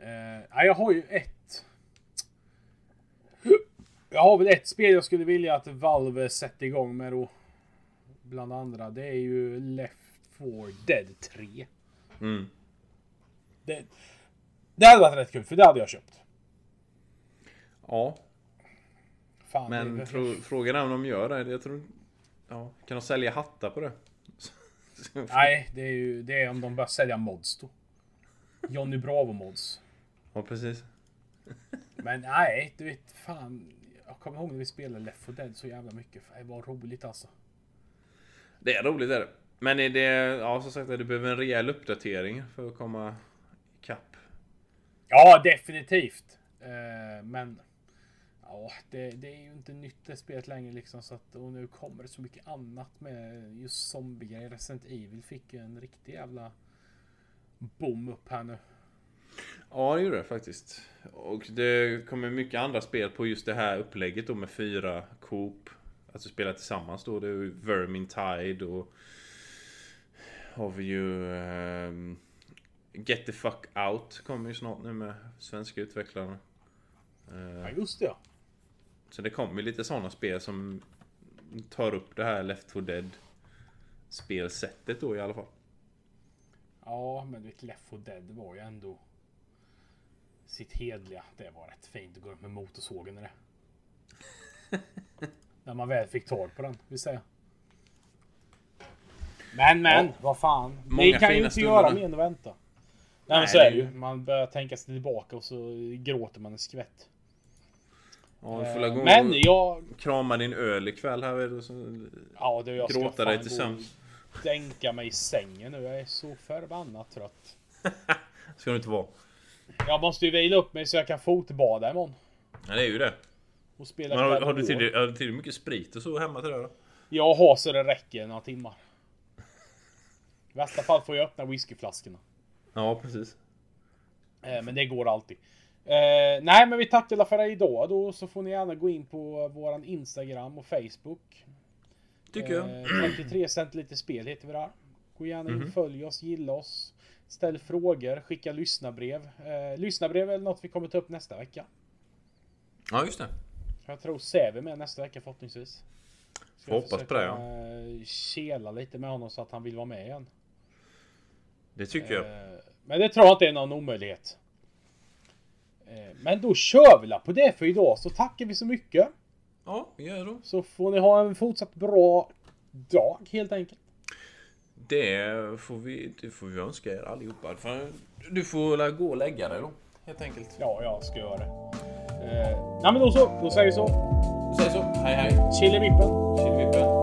Eh, nej, jag har ju ett. Jag har väl ett spel jag skulle vilja att Valve sätter igång med då. Bland andra. Det är ju Left 4 Dead 3. Mm. Det, det hade varit rätt kul för det hade jag köpt. Ja, Fan, men tro, frågan är om de gör det. Jag tror... Ja, kan de sälja hattar på det? (laughs) Nej, det är ju det är om de börjar sälja mods då. Johnny Bravo mods. Ja, precis. Men nej, du vet fan. kommer ihåg när vi spelade Left 4 Dead så jävla mycket. Det var roligt alltså. Det är roligt är det. Men är det, ja som sagt, det behöver en rejäl uppdatering för att komma ikapp. Ja, definitivt. Eh, men ja, det, det är ju inte nytt det spelet längre liksom. Så att, och nu kommer det så mycket annat med just zombiegrejer. Resident Evil fick ju en riktig jävla boom upp här nu. Ja, det gjorde det faktiskt. Och det kommer mycket andra spel på just det här upplägget då med fyra Coop. Alltså spela tillsammans då. Det är Vermintide och... Har vi ju... ehm, Get the fuck out kommer ju snart nu med svenska utvecklarna. Eh, Ja, just det ja. Så det kommer ju lite sådana spel som tar upp det här Left 4 Dead spelsättet då i alla fall. Ja, men du vet Left 4 Dead var ju ändå sitt hedliga. Det var rätt fint att gå upp med motorsågen i det. (laughs) När man väl fick tag på den, vill säga. Men men, Ja. vad fan. Många Vi kan ju inte göra mer än att vänta. Nej, men så är det ju. Man börjar tänka sig tillbaka och så gråter man en skvätt. Ja, du får gå Men och jag... krama din öl ikväll här vet du, så Ja, du, jag ska Gråta fan dig till gå sömns. och Dänka mig i sängen nu. Jag är så förbannat trött. (laughs) ska du inte vara. Jag måste ju vila upp mig så jag kan fotbada imorgon. Ja, det är ju det. Och spela Men har, kväll har, du och tillräckligt, har du tillräckligt mycket sprit och så hemma till det då? Jag har så det räcker några timmar. I värsta fall får jag öppna whiskyflaskorna. Ja, precis. Eh, men det går alltid. Eh, nej men vi tackar alla för idag då så får ni gärna gå in på våran Instagram och Facebook. Tycker jag. Eh, 33 centiliter spel heter vi där. Gå gärna in, följ oss, gilla oss. Ställ frågor, skicka lyssnarbrev. Eh, lyssnarbrev är något vi kommer ta upp nästa vecka. Ja, just det. Jag tror Säve med nästa vecka förhoppningsvis. Ska Får jag hoppas på det, eh, Kela lite med honom så att han vill vara med igen. Det tycker jag. Eh, Men det tror jag inte är någon omöjlighet. Eh, Men då kör vi la på det för idag så tackar vi så mycket. Ja, vi gör då. Så får ni ha en fortsatt bra dag helt enkelt. Det får vi, det får vi önska er allihopa. För du får la gå och lägga dig då. Helt enkelt. Ja, jag ska göra det. Eh, nej men då så, då säger vi så. Säg så. Hej hej. Chili vippen.